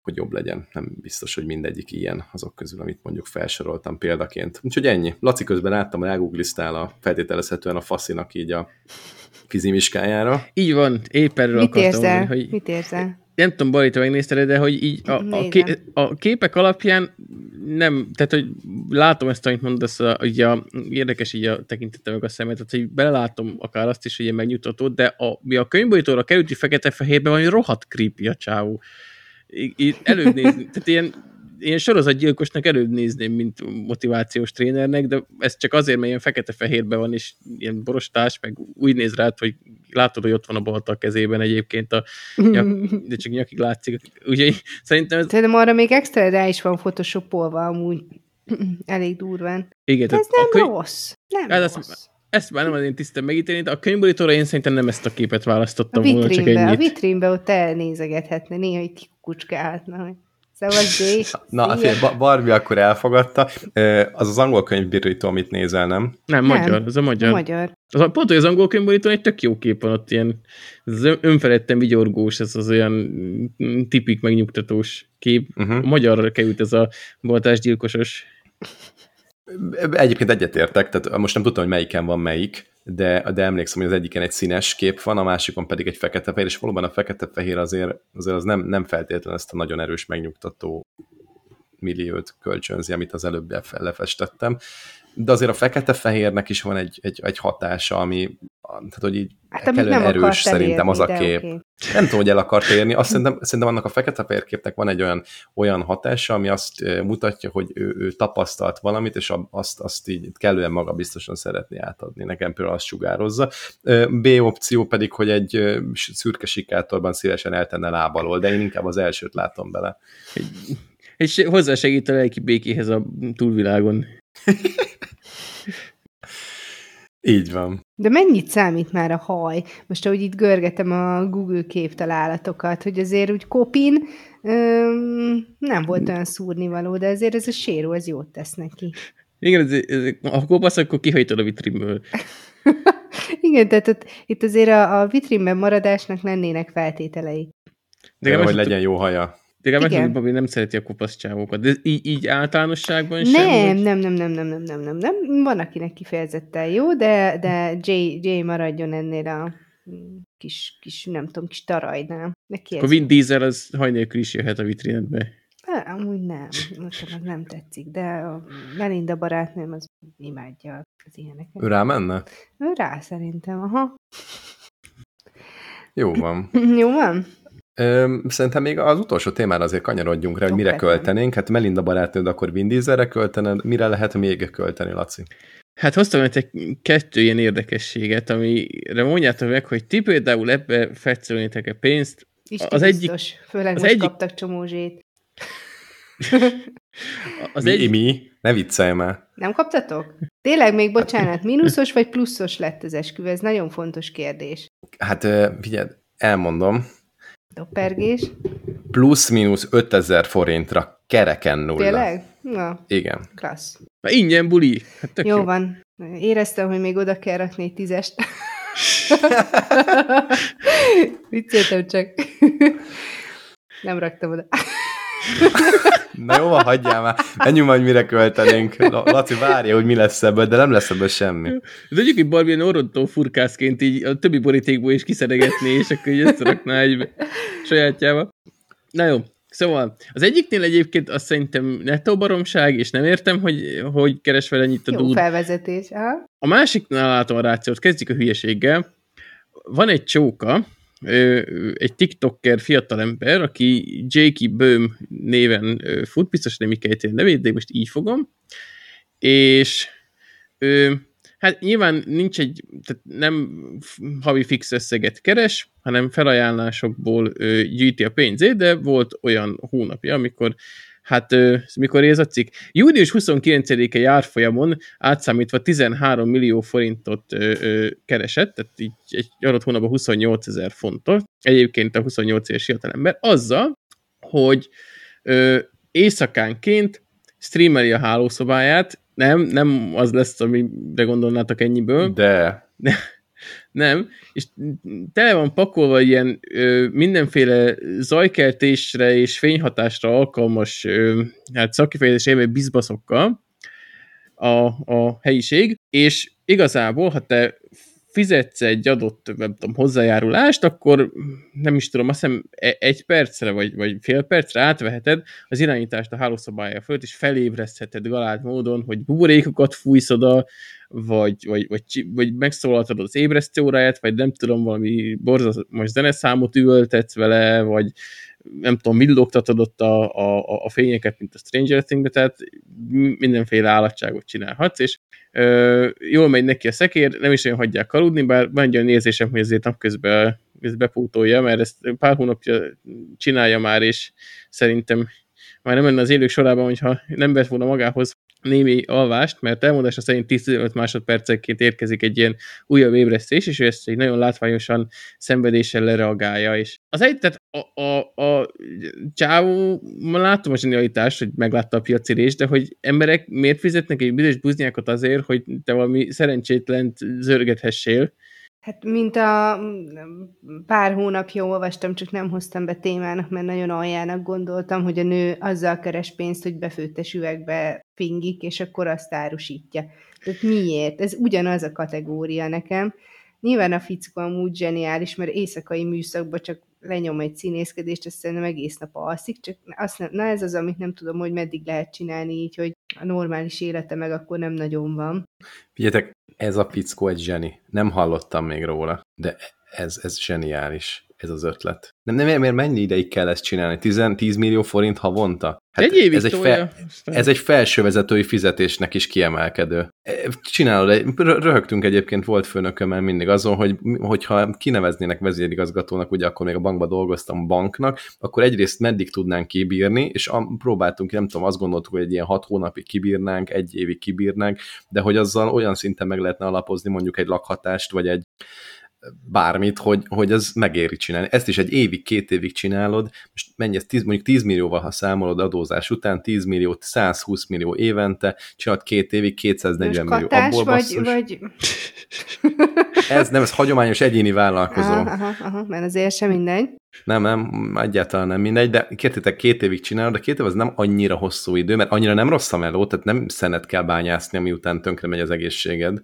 hogy jobb legyen. Nem biztos, hogy mindegyik ilyen azok közül, amit mondjuk felsoroltam példaként. Úgyhogy ennyi. Laci közben láttam, hogy elgoogliztál a feltételezhetően a faszinak így a fizimiskájára. Így van, épp erről Mit akartam érzel? mondani, hogy... Mit érzel? Nem tudom, Bali, te megnézted, de hogy így a, a, ké, a képek alapján nem, tehát hogy látom ezt, amit mondasz, a, ugye a, érdekes így a tekintete meg a szemet, tehát hogy belelátom akár azt is, hogy ilyen megnyugtató, de a, mi a könyvborítóra került, hogy fekete-fehérben van, hogy rohadt creepy a csávó. Így előbb nézni, tehát ilyen ilyen sorozatgyilkosnak előbb nézném, mint motivációs trénernek, de ez csak azért, mert ilyen fekete-fehérben van, és ilyen borostás, meg úgy néz rád, hogy látod, hogy ott van a balta a kezében egyébként, a nyak, de csak nyakig látszik. Úgyhogy szerintem ez... Szerintem arra még extra rá is van photoshopolva amúgy. Elég durván. Igen, ez nem könyv... rossz. Nem hát rossz. Ezt, ezt már nem az én tisztem megítélni, de a könyvborítóra én szerintem nem ezt a képet választottam a volna, csak ennyit. A vitrínbe ott elnézegethetne, néha itt kucskálhatna, Szóval Jay. Na, fél, Barbie akkor elfogadta. Az az angol könyvbirító, amit nézel, nem? Nem, nem magyar, ez a magyar. magyar. Az a, pont, hogy az angol könyvbirító egy tök jó kép van ott, ilyen ez önfeledten vigyorgós, ez az olyan tipik megnyugtatós kép. Uh-huh. A magyarra került ez a baltásgyilkosos. Egyébként egyetértek, tehát most nem tudtam, hogy melyiken van melyik, de, de emlékszem, hogy az egyiken egy színes kép van, a másikon pedig egy fekete-fehér, és valóban a fekete-fehér azért, azért az nem, nem feltétlenül ezt a nagyon erős megnyugtató milliót kölcsönzi, amit az előbb lefestettem. De azért a fekete-fehérnek is van egy, egy, egy hatása, ami tehát, hogy így hát, kellően nem erős szerintem az a kép. Okay. Nem tudom, hogy el akart érni. Azt szerintem, szerintem annak a fekete-fehér képnek van egy olyan, olyan hatása, ami azt mutatja, hogy ő, ő tapasztalt valamit, és azt, azt így kellően maga biztosan szeretné átadni. Nekem például azt sugározza. B opció pedig, hogy egy szürke sikátorban szívesen eltenne lábalól, de én inkább az elsőt látom bele. És hozzásegít a lelki békéhez a túlvilágon. Így van. De mennyit számít már a haj? Most, ahogy itt görgetem a Google képtalálatokat, hogy azért úgy kopin öm, nem volt olyan szúrnivaló, de azért ez a séró, ez jót tesz neki. Igen, ez, ez, ha kopasz, akkor kihajtod a vitrinből. Igen, tehát ott, itt azért a, a vitrinben maradásnak lennének feltételei. De, de hogy legyen jó haja. Tényleg megmondom, Babi nem szereti a kopasz csávokat, de így, így általánosságban nem, sem? Nem, nem, nem, nem, nem, nem, nem, nem. Van, akinek kifejezetten jó, de, de Jay, Jay maradjon ennél a kis, kis, nem tudom, kis tarajnál. Neki Akkor Vin Diesel az haj nélkül is jöhet a vitrinedbe. Á, amúgy nem, most meg nem tetszik, de a Melinda barátnőm az imádja az ilyeneket. Ő rá menne? Ő rá szerintem, aha. Jó van. Jó van? Ö, szerintem még az utolsó témára azért kanyarodjunk rá, hogy mire költenénk. Hát Melinda barátnőd akkor Vin Dieselre költened, mire lehet még költeni, Laci? Hát hoztam nektek kettő ilyen érdekességet, amire mondjátok meg, hogy ti például ebbe fetszelnétek-e pénzt. Isten az biztos, egyik, főleg az most egyik, kaptak csomózsét. az mi, egy... mi? Ne viccelj már. Nem kaptatok? Tényleg még, bocsánat, mínuszos vagy pluszos lett az esküvő? Ez nagyon fontos kérdés. Hát figyelj, elmondom. Doppergés. Plusz-mínusz 5000 forintra kereken nulla. Tényleg? Na. Igen. Klassz. Na, ingyen buli. Hát jó, jó van. Éreztem, hogy még oda kell rakni egy tízest. Vicceltem csak. Nem raktam oda. Na jó, hagyjál már. Menjünk majd, mire költenénk. Laci, várja, hogy mi lesz ebből, de nem lesz ebből semmi. De egyik egy Barbie orontó furkászként így a többi borítékból is kiszeregetni, és akkor így összerakná egy sajátjába. Na jó, Szóval az egyiknél egyébként azt szerintem nettó baromság, és nem értem, hogy, hogy keres vele ennyit a Jó dúd. felvezetés. Aha. A másiknál látom a rációt, kezdjük a hülyeséggel. Van egy csóka, egy TikToker fiatalember, aki Jakey Böhm néven fut, biztos nem így nevét, de most így fogom, és ő, hát nyilván nincs egy, tehát nem havi fix összeget keres, hanem felajánlásokból gyűjti a pénzét, de volt olyan hónapja, amikor hát mikor ez a cikk? Június 29-e járfolyamon átszámítva 13 millió forintot keresett, tehát így egy adott hónapban 28 ezer fontot, egyébként a 28 éves ember, azzal, hogy ö, éjszakánként streameli a hálószobáját, nem, nem az lesz, amire gondolnátok ennyiből. De. Nem, és tele van pakolva ilyen ö, mindenféle zajkeltésre és fényhatásra alkalmas ö, hát szakifejezés élve bizbaszokkal a, a helyiség, és igazából, ha te fizetsz egy adott, nem tudom, hozzájárulást, akkor nem is tudom, azt hiszem e, egy percre vagy, vagy fél percre átveheted az irányítást a hálószobája fölött, és felébresztheted galált módon, hogy buborékokat fújsz oda, vagy, vagy, vagy, vagy megszólaltad az ébresztő óráját, vagy nem tudom, valami borzalmas zeneszámot üvöltetsz vele, vagy nem tudom, villogtatod ott a, a, a fényeket, mint a Stranger Things-be, tehát mindenféle állatságot csinálhatsz, és ö, jól megy neki a szekér, nem is olyan hagyják aludni, bár van egy olyan érzésem, hogy azért napközben ezt bepótolja, mert ezt pár hónapja csinálja már, és szerintem már nem lenne az élők sorában, hogyha nem vett volna magához némi alvást, mert elmondása szerint 10-15 másodpercenként érkezik egy ilyen újabb ébresztés, és ő ezt egy nagyon látványosan szenvedéssel lereagálja. És az egy, tehát a, a, a csávó, látom a zsenialitást, hogy meglátta a piacirést, de hogy emberek miért fizetnek egy bizonyos buznyákot azért, hogy te valami szerencsétlent zörgethessél, Hát, mint a pár hónapja olvastam, csak nem hoztam be témának, mert nagyon aljának gondoltam, hogy a nő azzal keres pénzt, hogy befőttes üvegbe fingik, és akkor azt árusítja. Tehát miért? Ez ugyanaz a kategória nekem. Nyilván a fickó amúgy zseniális, mert éjszakai műszakban csak lenyom egy színészkedést, azt szerintem egész nap alszik, csak azt nem, na ez az, amit nem tudom, hogy meddig lehet csinálni így, hogy a normális élete meg akkor nem nagyon van. Figyeljetek, ez a fickó egy zseni. Nem hallottam még róla, de ez, ez zseniális. Ez az ötlet. Nem, nem, mert mennyi ideig kell ezt csinálni? 10, 10 millió forint havonta? Hát egy évig ez egy, fel, ez egy felsővezetői fizetésnek is kiemelkedő. E, Csinálod, röhögtünk egyébként, volt főnökömmel mindig azon, hogy hogyha kineveznének vezérigazgatónak, ugye akkor még a bankban dolgoztam banknak, akkor egyrészt meddig tudnánk kibírni, és próbáltunk, nem tudom, azt gondoltuk, hogy egy ilyen hat hónapig kibírnánk, egy évig kibírnánk, de hogy azzal olyan szinten meg lehetne alapozni mondjuk egy lakhatást, vagy egy bármit, hogy, hogy ez megéri csinálni. Ezt is egy évig, két évig csinálod, most mennyi ez, 10, mondjuk 10 millióval, ha számolod adózás után, 10 millió, 120 millió évente, csinálod két évig, 240 Most millió. Abból vagy, basszus, vagy... ez nem, ez hagyományos egyéni vállalkozó. Aha, aha, aha, mert azért sem mindegy. Nem, nem, egyáltalán nem mindegy, de kértétek két évig csinálod, de két év az nem annyira hosszú idő, mert annyira nem rossz a meló, tehát nem szenet kell bányászni, ami után tönkre megy az egészséged.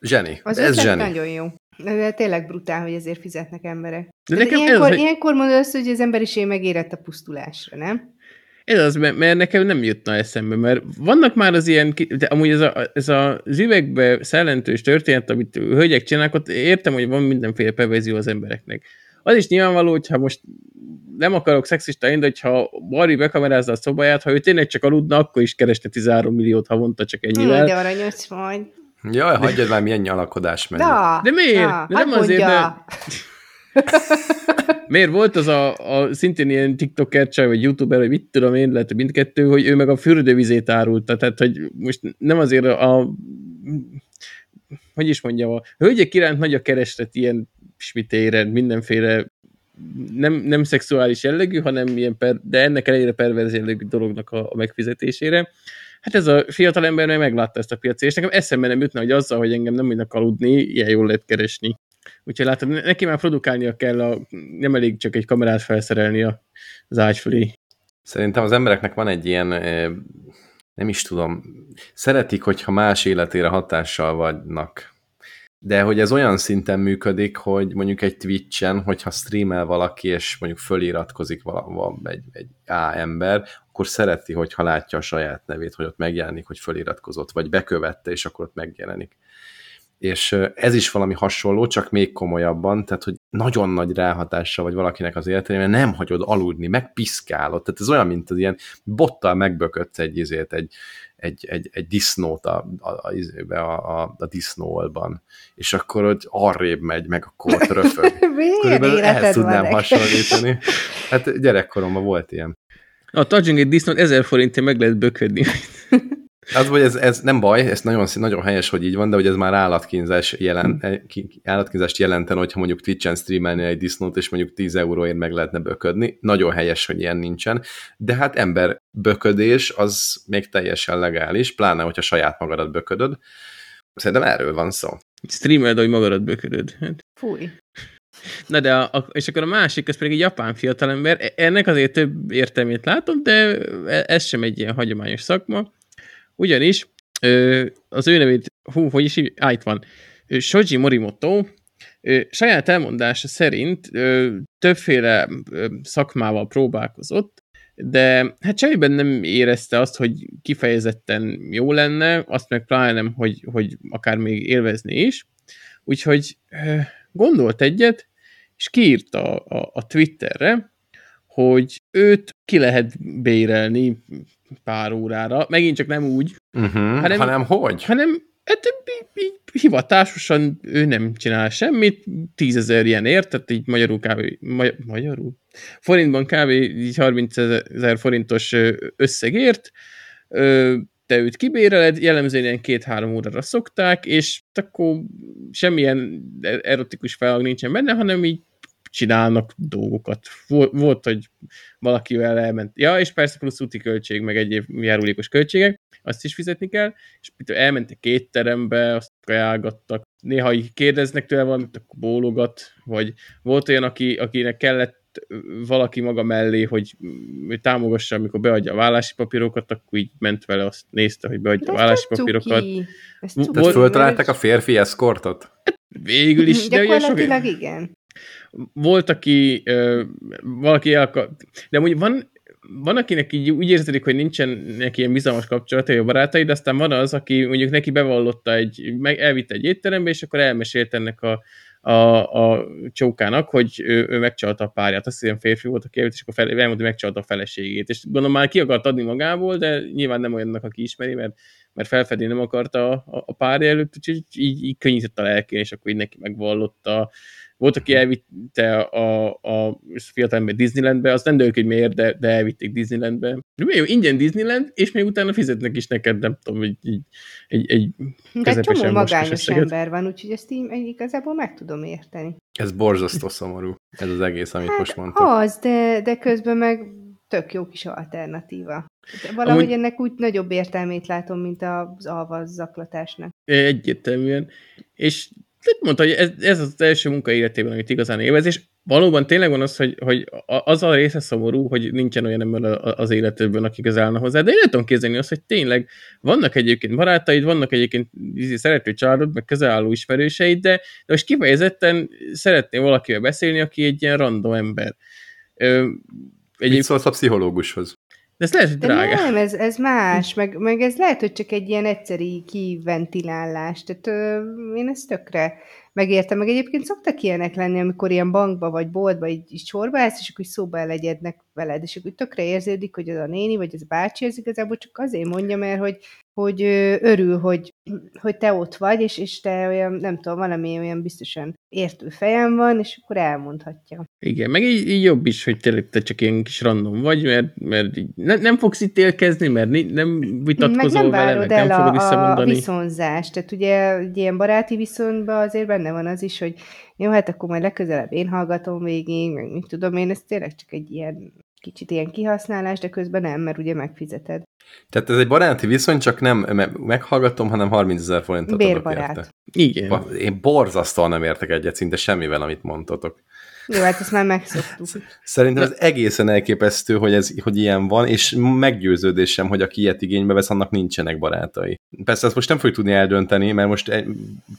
Zseni, Az ez zseni. nagyon jó. De tényleg brutál, hogy ezért fizetnek emberek. De nekem ez, ilyenkor, hogy- ilyenkor mondod azt, hogy az emberiség megérett a pusztulásra, nem? Ez az, mert, mert nekem nem jutna eszembe, mert vannak már az ilyen, de amúgy ez, a, ez a, az üvegbe szellentős történet, amit hölgyek csinálnak, ott értem, hogy van mindenféle perverzió az embereknek. Az is nyilvánvaló, hogyha most nem akarok szexista én, de hogyha Bari bekamerázza a szobáját, ha ő tényleg csak aludna, akkor is keresne 13 milliót havonta csak ennyivel. de aranyos vagy. Jaj, hagyjad már, milyen nyalakodás megy. Da, De miért? Da, De nem hadd azért, mondja. Miért volt az a, a szintén ilyen TikToker csaj, vagy YouTuber, vagy mit tudom én, lehet hogy mindkettő, hogy ő meg a fürdővizét árulta, tehát hogy most nem azért a, hogy is mondjam, a hölgyek iránt nagy a kereslet ilyen smitéren, mindenféle nem, nem szexuális jellegű, hanem ilyen per, de ennek ellenére perverz jellegű dolognak a, a megfizetésére. Hát ez a fiatal ember meg meglátta ezt a piacot, és nekem eszembe nem jutna, hogy azzal, hogy engem nem mindnak aludni, ilyen jól lehet keresni. Úgyhogy látod, neki már produkálnia kell, a, nem elég csak egy kamerát felszerelni az ágy fölé. Szerintem az embereknek van egy ilyen, nem is tudom, szeretik, hogyha más életére hatással vannak. De hogy ez olyan szinten működik, hogy mondjuk egy Twitch-en, hogyha streamel valaki, és mondjuk föliratkozik vala, egy, egy A ember, akkor szereti, hogyha látja a saját nevét, hogy ott megjelenik, hogy föliratkozott, vagy bekövette, és akkor ott megjelenik. És ez is valami hasonló, csak még komolyabban, tehát hogy nagyon nagy ráhatása vagy valakinek az életére, mert nem hagyod aludni, megpiszkálod, tehát ez olyan, mint az ilyen bottal megbökötsz egy izét, egy, egy, egy, egy disznót a, a, a, a, a, a disznóolban, és akkor hogy arrébb megy, meg akkor ott röfög. Körülbelül ehhez tudnám neked? hasonlítani. Hát gyerekkoromban volt ilyen. A egy disznót 1000 forintért meg lehet böködni. Az, hogy ez, ez nem baj, ez nagyon, nagyon helyes, hogy így van, de hogy ez már állatkínzás jelen, ki- állatkínzást jelenten, hogyha mondjuk Twitch-en streamelni egy disznót, és mondjuk 10 euróért meg lehetne böködni. Nagyon helyes, hogy ilyen nincsen. De hát ember böködés az még teljesen legális, pláne, hogyha saját magadat böködöd. Szerintem erről van szó. Streameld, hogy magadat böködöd. Hát. Fúj. Na de, a, a, és akkor a másik, ez pedig egy japán fiatalember, E- ennek azért több értelmét látom, de e- ez sem egy ilyen hagyományos szakma, ugyanis ö, az ő nevét, hú, hogy is á, itt van, Shoji Morimoto, ö, saját elmondása szerint ö, többféle ö, szakmával próbálkozott, de hát semmiben nem érezte azt, hogy kifejezetten jó lenne, azt meg pláne nem, hogy, hogy akár még élvezni is. Úgyhogy gondolt egyet, és kiírta a, a, a Twitterre, hogy őt ki lehet bérelni pár órára, megint csak nem úgy, Uh-huh. Hanem- Hanem, hogy? hanem hát, hivatásosan ő nem csinál semmit, tízezer ilyen ért, tehát így magyarul kb. Magy- magyarul? Forintban így 30 ezer forintos összegért, ö, te őt kibéreled, jellemzően ilyen két-három órára szokták, és akkor semmilyen erotikus felhang nincsen benne, hanem így csinálnak dolgokat. Volt, volt, hogy valakivel elment. Ja, és persze plusz úti költség, meg egyéb járulékos költségek, azt is fizetni kell, és elmentek kétterembe, azt kajálgattak. Néha kérdeznek tőle valamit, akkor bólogat, vagy volt olyan, aki, akinek kellett valaki maga mellé, hogy támogassa, amikor beadja a vállási papírokat, akkor így ment vele, azt nézte, hogy beadja a vállási papírokat. cuki. Tehát föltalálták a férfi eszkortot? Végül is, de ugye sok, Gyakorlatilag igen. volt, aki valaki elakar... De mondjuk van, van, akinek így úgy érződik, hogy nincsen neki ilyen bizalmas kapcsolatai a barátai, de aztán van az, aki mondjuk neki bevallotta egy, meg elvitte egy étterembe, és akkor elmesélt ennek a, a, a csókának, hogy ő, ő megcsalta a párját, azt hiszem férfi volt, aki és akkor fel, elmondta, hogy megcsalta a feleségét. És gondolom már ki akart adni magából, de nyilván nem olyannak, aki ismeri, mert, mert felfedni nem akarta a, a párja előtt, úgyhogy így, így könnyített a lelkén, és akkor így neki megvallotta volt, aki elvitte a, a fiatal ember Disneylandbe, azt nem dőlök, hogy miért, de, de elvitték Disneylandbe. De jó, ingyen Disneyland, és még utána fizetnek is neked, nem tudom, egy, egy, egy, egy De egy csomó magányos ember van, úgyhogy ezt így igazából meg tudom érteni. Ez borzasztó szomorú, ez az egész, amit hát most mondtuk. Az, de, de közben meg tök jó kis alternatíva. Valahogy Amúgy... ennek úgy nagyobb értelmét látom, mint az alvaz zaklatásnak. Egyértelműen. És mondta, hogy ez, ez az első munka életében, amit igazán élvez, és valóban tényleg van az, hogy, hogy az a része szomorú, hogy nincsen olyan ember az életedben, aki közel hozzá, de én tudom képzelni azt, hogy tényleg vannak egyébként barátaid, vannak egyébként szerető családod, meg közel álló ismerőseid, de, de most kifejezetten szeretnél valakivel beszélni, aki egy ilyen random ember. Ö, Mit szólsz a pszichológushoz? De ez lehet, hogy drága. Nem, ez, ez más, meg, meg ez lehet, hogy csak egy ilyen egyszeri kiventilálás. Tehát ö, én ezt tökre megértem. Meg egyébként szoktak ilyenek lenni, amikor ilyen bankba vagy boltba így, így sorba állsz, és akkor szóba elegyednek veled, és akkor tökre érződik, hogy az a néni, vagy az a bácsi, ez igazából csak azért mondja, mert hogy, hogy örül, hogy, hogy te ott vagy, és, és te olyan, nem tudom, valami olyan biztosan értő fejem van, és akkor elmondhatja. Igen, meg így, így jobb is, hogy tényleg te csak ilyen kis random vagy, mert, mert ne, nem fogsz itt élkezni, mert nem vitatkozol meg nem vele, meg nem fogod visszamondani. a viszonzást, tehát ugye egy ilyen baráti viszonyban azért benne van az is, hogy jó, hát akkor majd legközelebb én hallgatom végig, meg mit tudom én, ez tényleg csak egy ilyen kicsit ilyen kihasználás, de közben nem, mert ugye megfizeted. Tehát ez egy baráti viszony, csak nem meghallgatom, hanem 30 ezer forintot Bérbarát. adok érte. Igen. Én borzasztóan nem értek egyet szinte semmivel, amit mondtatok. Jó, hát ezt már megszoktuk. Szerintem ez egészen elképesztő, hogy, ez, hogy ilyen van, és meggyőződésem, hogy aki ilyet igénybe vesz, annak nincsenek barátai. Persze ezt most nem fogjuk tudni eldönteni, mert most egy,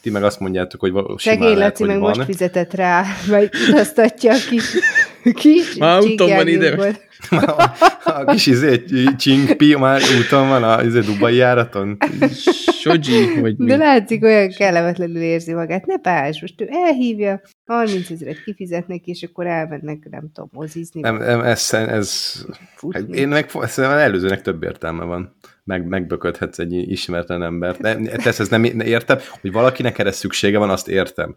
ti meg azt mondjátok, hogy Segély Laci meg van. most fizetett rá, vagy utaztatja a kis, kis Már úton van ide. a, a kis izé, csingpi már úton van a izé, Dubai járaton. Soji, vagy mi? De látszik, olyan kellemetlenül érzi magát. Ne pás, most ő elhívja, 30 ezeret kifizetnek, és akkor elmennek, nem tudom, mozizni. Nem, nem ez, ez én meg szerintem előzőnek több értelme van. Meg, megböködhetsz egy ismeretlen embert. De, tesz, ez nem értem, hogy valakinek erre szüksége van, azt értem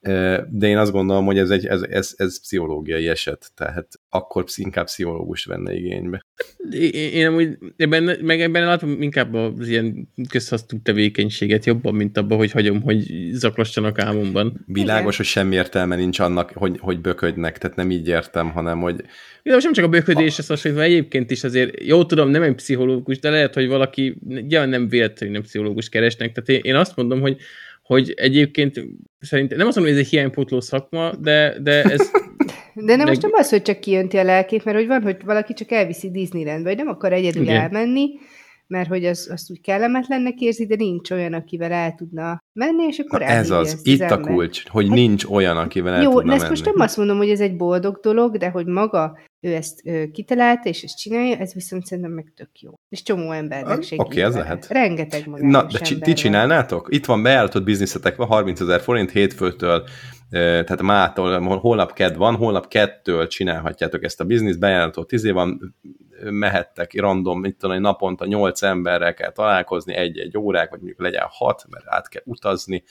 de én azt gondolom, hogy ez egy ez, ez, ez pszichológiai eset, tehát akkor inkább pszichológus venne igénybe. Én, én amúgy ebben, meg ebben látom inkább az ilyen közhasznú tevékenységet jobban, mint abban, hogy hagyom, hogy zaklassanak álmomban. Világos, Igen. hogy semmi értelme nincs annak, hogy, hogy böködnek, tehát nem így értem, hanem hogy... Igen, most nem csak a böködés, a... hasonlítva, egyébként is azért, jó tudom, nem egy pszichológus, de lehet, hogy valaki, ja, nem véletlenül nem pszichológus keresnek, tehát én, én azt mondom, hogy hogy egyébként szerintem, nem azt mondom, hogy ez egy hiánypótló szakma, de, de ez... De nem most nem az, hogy csak kijönti a lelkét, mert hogy van, hogy valaki csak elviszi Disneylandbe, vagy nem akar egyedül Igen. elmenni, mert hogy az, azt úgy kellemetlennek érzi, de nincs olyan, akivel el tudna menni, és akkor Ez az, itt a kulcs, hogy hát, nincs olyan, akivel el jó, tudna ezt most nem azt mondom, hogy ez egy boldog dolog, de hogy maga ő ezt ö, kitalálta, és ezt csinálja, ez viszont szerintem meg tök jó. És csomó embernek segít. Oké, okay, ez lehet. Rengeteg Na, de ti csinálnátok? Itt van beállított bizniszetek, van 30 ezer forint hétfőtől, tehát mától, holnap ked van, holnap kettől csinálhatjátok ezt a bizniszt, bejáratott tízé van, mehettek random, mit tudom, naponta nyolc emberrel kell találkozni, egy-egy órák, vagy mondjuk legyen hat, mert át kell utazni.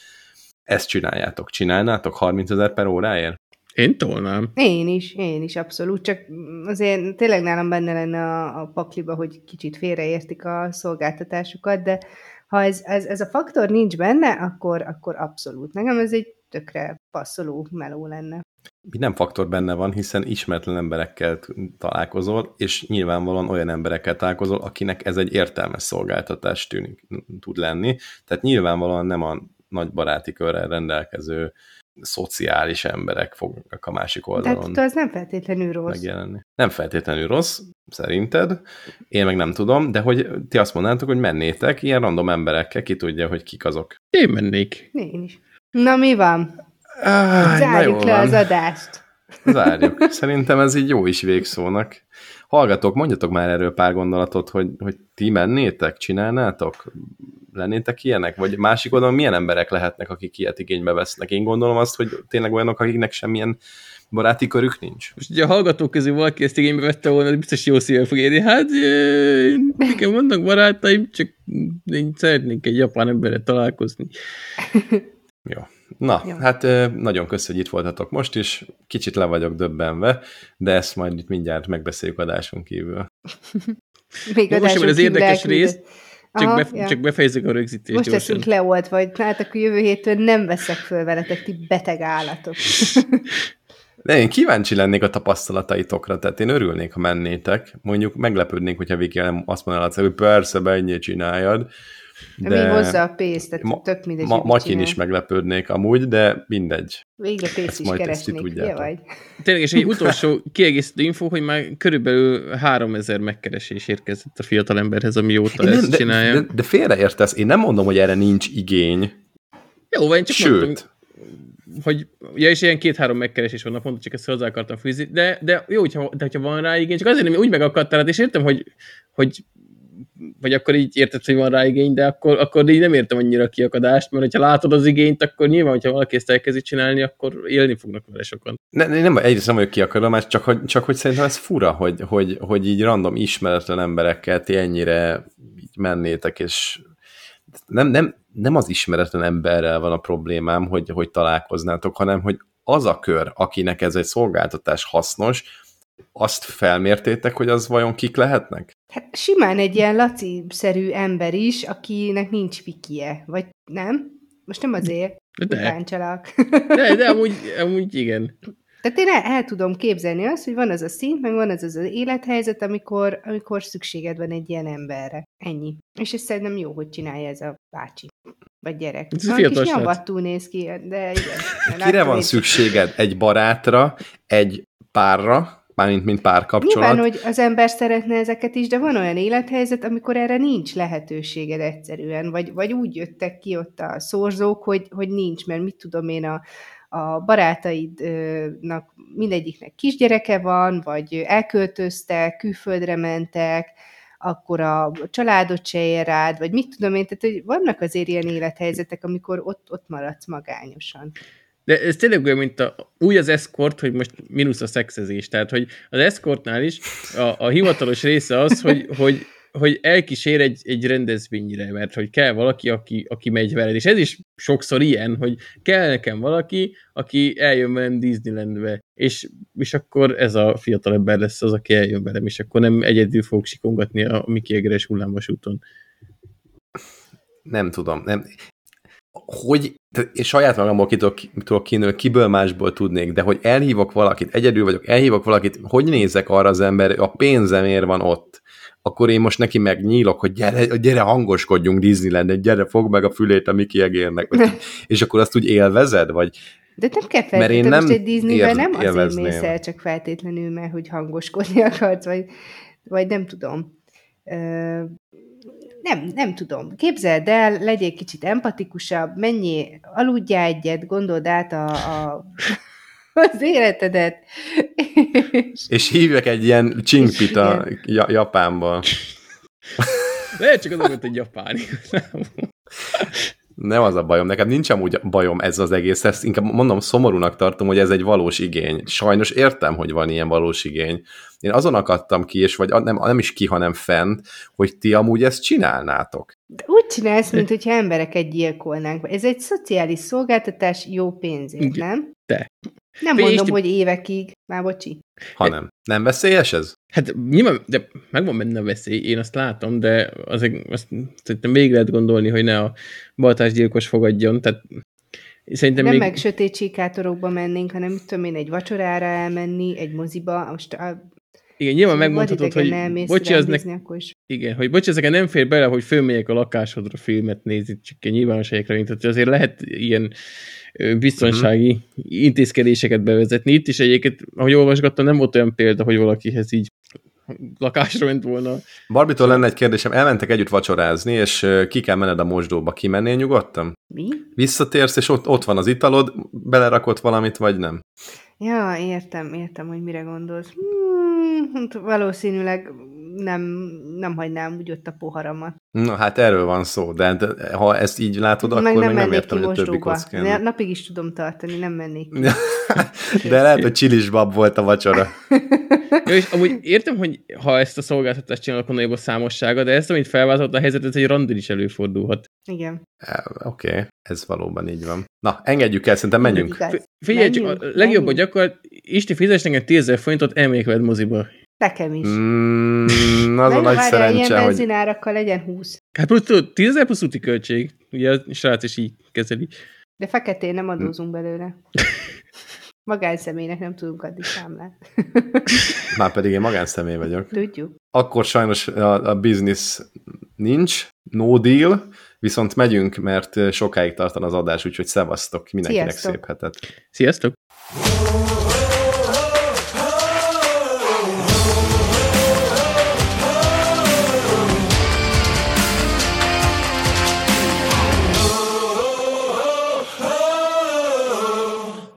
Ezt csináljátok. Csinálnátok 30 ezer per óráért? Én tolnám. Én is, én is, abszolút. Csak azért tényleg nálam benne lenne a, a pakliba, hogy kicsit félreértik a szolgáltatásukat, de ha ez, ez, ez a faktor nincs benne, akkor, akkor abszolút. Nekem ez egy tökre passzoló meló lenne. Nem faktor benne van, hiszen ismeretlen emberekkel találkozol, és nyilvánvalóan olyan emberekkel találkozol, akinek ez egy értelmes szolgáltatás tűnik, tud lenni. Tehát nyilvánvalóan nem a nagy baráti körrel rendelkező szociális emberek fognak a másik oldalon. Tehát az nem feltétlenül rossz. Megjelenni. Nem feltétlenül rossz, szerinted. Én meg nem tudom, de hogy ti azt mondanátok, hogy mennétek ilyen random emberekkel, ki tudja, hogy kik azok. Én mennék. Én is. Na mi van? Ah, Zárjuk le van. az adást. Zárjuk. Szerintem ez így jó is végszónak. Hallgatok, mondjatok már erről pár gondolatot, hogy, hogy ti mennétek, csinálnátok? lennétek ilyenek? Vagy másik oldalon milyen emberek lehetnek, akik ilyet igénybe vesznek? Én gondolom azt, hogy tényleg olyanok, akiknek semmilyen baráti körük nincs. Most ugye a hallgatók közül valaki ezt igénybe vette volna, biztos jó szívvel fog érni. Hát, nekem vannak barátaim, csak én szeretnék egy japán emberre találkozni. Jó. Na, Jó. hát nagyon köszönjük, hogy itt voltatok most is. Kicsit le vagyok döbbenve, de ezt majd itt mindjárt megbeszéljük adáson kívül. Még most sem az érdekes rész, csak, Aha, be, ja. csak befejezzük a rögzítést Most leszünk leolt, vagy hát akkor jövő hétől nem veszek föl veletek, ti beteg állatok. De én kíváncsi lennék a tapasztalataitokra, tehát én örülnék, ha mennétek. Mondjuk meglepődnék, hogyha nem azt mondanád, hogy persze, ennyi csináljad. De mi hozza a pénzt, tehát ma, tök mindegy. Ma, Matyin is meglepődnék amúgy, de mindegy. Végre pénzt is keresnék, ugye vagy? Tényleg, és egy utolsó kiegészítő info, hogy már körülbelül 3000 megkeresés érkezett a fiatalemberhez, amióta én ezt de, csinálja. De, de félreértesz, én nem mondom, hogy erre nincs igény. Jó, vagy csak Sőt. mondtam, hogy, ja, és ilyen két-három megkeresés van naponta, csak ezt hozzá akartam fűzni, de, de jó, hogyha, de hogyha van rá igény, csak azért nem úgy megakadtál, és értem, hogy, hogy vagy akkor így érted, hogy van rá igény, de akkor, akkor így nem értem annyira a kiakadást, mert ha látod az igényt, akkor nyilván, hogyha valaki ezt elkezdi csinálni, akkor élni fognak vele sokan. Ne, nem, egyrészt nem vagyok kiakadom, mert csak hogy, csak hogy szerintem ez fura, hogy, hogy, hogy így random ismeretlen emberekkel ti ennyire így mennétek, és nem, nem, nem az ismeretlen emberrel van a problémám, hogy, hogy találkoznátok, hanem hogy az a kör, akinek ez egy szolgáltatás hasznos, azt felmértétek, hogy az vajon kik lehetnek? Hát simán egy ilyen laci-szerű ember is, akinek nincs pikie, vagy nem? Most nem azért de. De, de amúgy, amúgy igen. Tehát én el, el tudom képzelni azt, hogy van az a szint, meg van az az, az élethelyzet, amikor, amikor szükséged van egy ilyen emberre. Ennyi. És ez szerintem jó, hogy csinálja ez a bácsi. Vagy gyerek. Ez a kis nyombattú néz ki, de igen. Kire van szükséged? Egy barátra, egy párra, mármint mint párkapcsolat. Nyilván, hogy az ember szeretne ezeket is, de van olyan élethelyzet, amikor erre nincs lehetőséged egyszerűen, vagy, vagy úgy jöttek ki ott a szorzók, hogy, hogy nincs, mert mit tudom én, a, a barátaidnak mindegyiknek kisgyereke van, vagy elköltöztek, külföldre mentek, akkor a családot se ér rád, vagy mit tudom én, tehát hogy vannak azért ilyen élethelyzetek, amikor ott, ott maradsz magányosan. De ez tényleg olyan, mint a, úgy az eszkort, hogy most mínusz a szexezés. Tehát, hogy az eszkortnál is a, a hivatalos része az, hogy, hogy hogy elkísér egy, egy rendezvényre, mert hogy kell valaki, aki, aki megy veled. És ez is sokszor ilyen, hogy kell nekem valaki, aki eljön velem Disneylandbe, és, és akkor ez a fiatal ember lesz az, aki eljön velem, és akkor nem egyedül fog sikongatni a Miki Egeres hullámvasúton. Nem tudom. Nem hogy én saját magamból ki tudok, tudok kiből másból tudnék, de hogy elhívok valakit, egyedül vagyok, elhívok valakit, hogy nézek arra az ember, a pénzemért van ott, akkor én most neki megnyílok, hogy gyere, gyere hangoskodjunk Disneyland, gyere, fogd meg a fülét a Mickey egérnek, és akkor azt úgy élvezed, vagy? De nem kell feltétlenül, mert én nem most egy Disneyben nem azért mész el, csak feltétlenül, mert hogy hangoskodni akarsz, vagy, vagy nem tudom. Ö, nem, nem tudom. Képzeld el, legyél kicsit empatikusabb, mennyi, aludjál egyet, gondold át a, a az életedet. És, és hívjak egy ilyen csingpita Japánba. Lehet csak az, hogy egy japán. Nem az a bajom, nekem nincs amúgy bajom ez az egész, ezt inkább mondom, szomorúnak tartom, hogy ez egy valós igény. Sajnos értem, hogy van ilyen valós igény. Én azon akadtam ki, és vagy nem, nem is ki, hanem fent, hogy ti amúgy ezt csinálnátok. De úgy csinálsz, mint hogyha embereket gyilkolnánk. Ez egy szociális szolgáltatás jó pénzért, nem? De. Nem Fé, mondom, hogy évekig. Már bocsi. Hanem. Nem veszélyes ez? Hát nyilván, de megvan benne a veszély, én azt látom, de azért azt szerintem még lehet gondolni, hogy ne a baltásgyilkos fogadjon, tehát Szerintem nem még... meg sötét csíkátorokba mennénk, hanem tudom én, egy vacsorára elmenni, egy moziba, most a... Igen, nyilván megmondhatod, hogy bocsi, az is. Igen, hogy bocsi, ezeken nem fér bele, hogy fölmegyek a lakásodra filmet nézni, csak egy nyilvános helyekre, tehát azért lehet ilyen biztonsági uh-huh. intézkedéseket bevezetni. Itt is egyébként, ahogy olvasgattam, nem volt olyan példa, hogy valakihez így lakásra ment volna. Barbitól lenne egy kérdésem, elmentek együtt vacsorázni, és ki kell menned a mosdóba, kimennél nyugodtan? Mi? Visszatérsz, és ott, ott van az italod, belerakott valamit, vagy nem? Ja, értem, értem, hogy mire gondolsz. Hmm, valószínűleg nem, nem hagynám úgy ott a poharamat. Na hát erről van szó, de, de ha ezt így látod, meg akkor nem meg nem értem, hogy a többi kockán. Ne- Napig is tudom tartani, nem mennék de lehet, hogy csilisbab volt a vacsora. Jó, és amúgy értem, hogy ha ezt a szolgáltatást csinálok, onnan jobb a számossága, de ezt, amit felváltott a helyzetet, egy randin is előfordulhat. Igen. Oké, okay, ez valóban így van. Na, engedjük el, szerintem menjünk. Figyelj, csak Menjünk, a legjobb, hogy akkor Isti fizes nekem 10 forintot, elmegyek veled moziba. Nekem is. Mm, az a nagy várjál, ilyen szerencse, hogy benzinárakkal legyen 20. Hát plusz tudod, 10 ezer plusz úti költség. Ugye a srác is így kezeli. De feketén nem adózunk belőle. Magánszemélynek nem tudunk adni számlát. már pedig én magánszemély vagyok. Tudjuk. Akkor sajnos a, a business nincs, no deal, viszont megyünk, mert sokáig tartan az adás, úgyhogy szevasztok, mindenkinek Sziasztok. szép hetet. Sziasztok!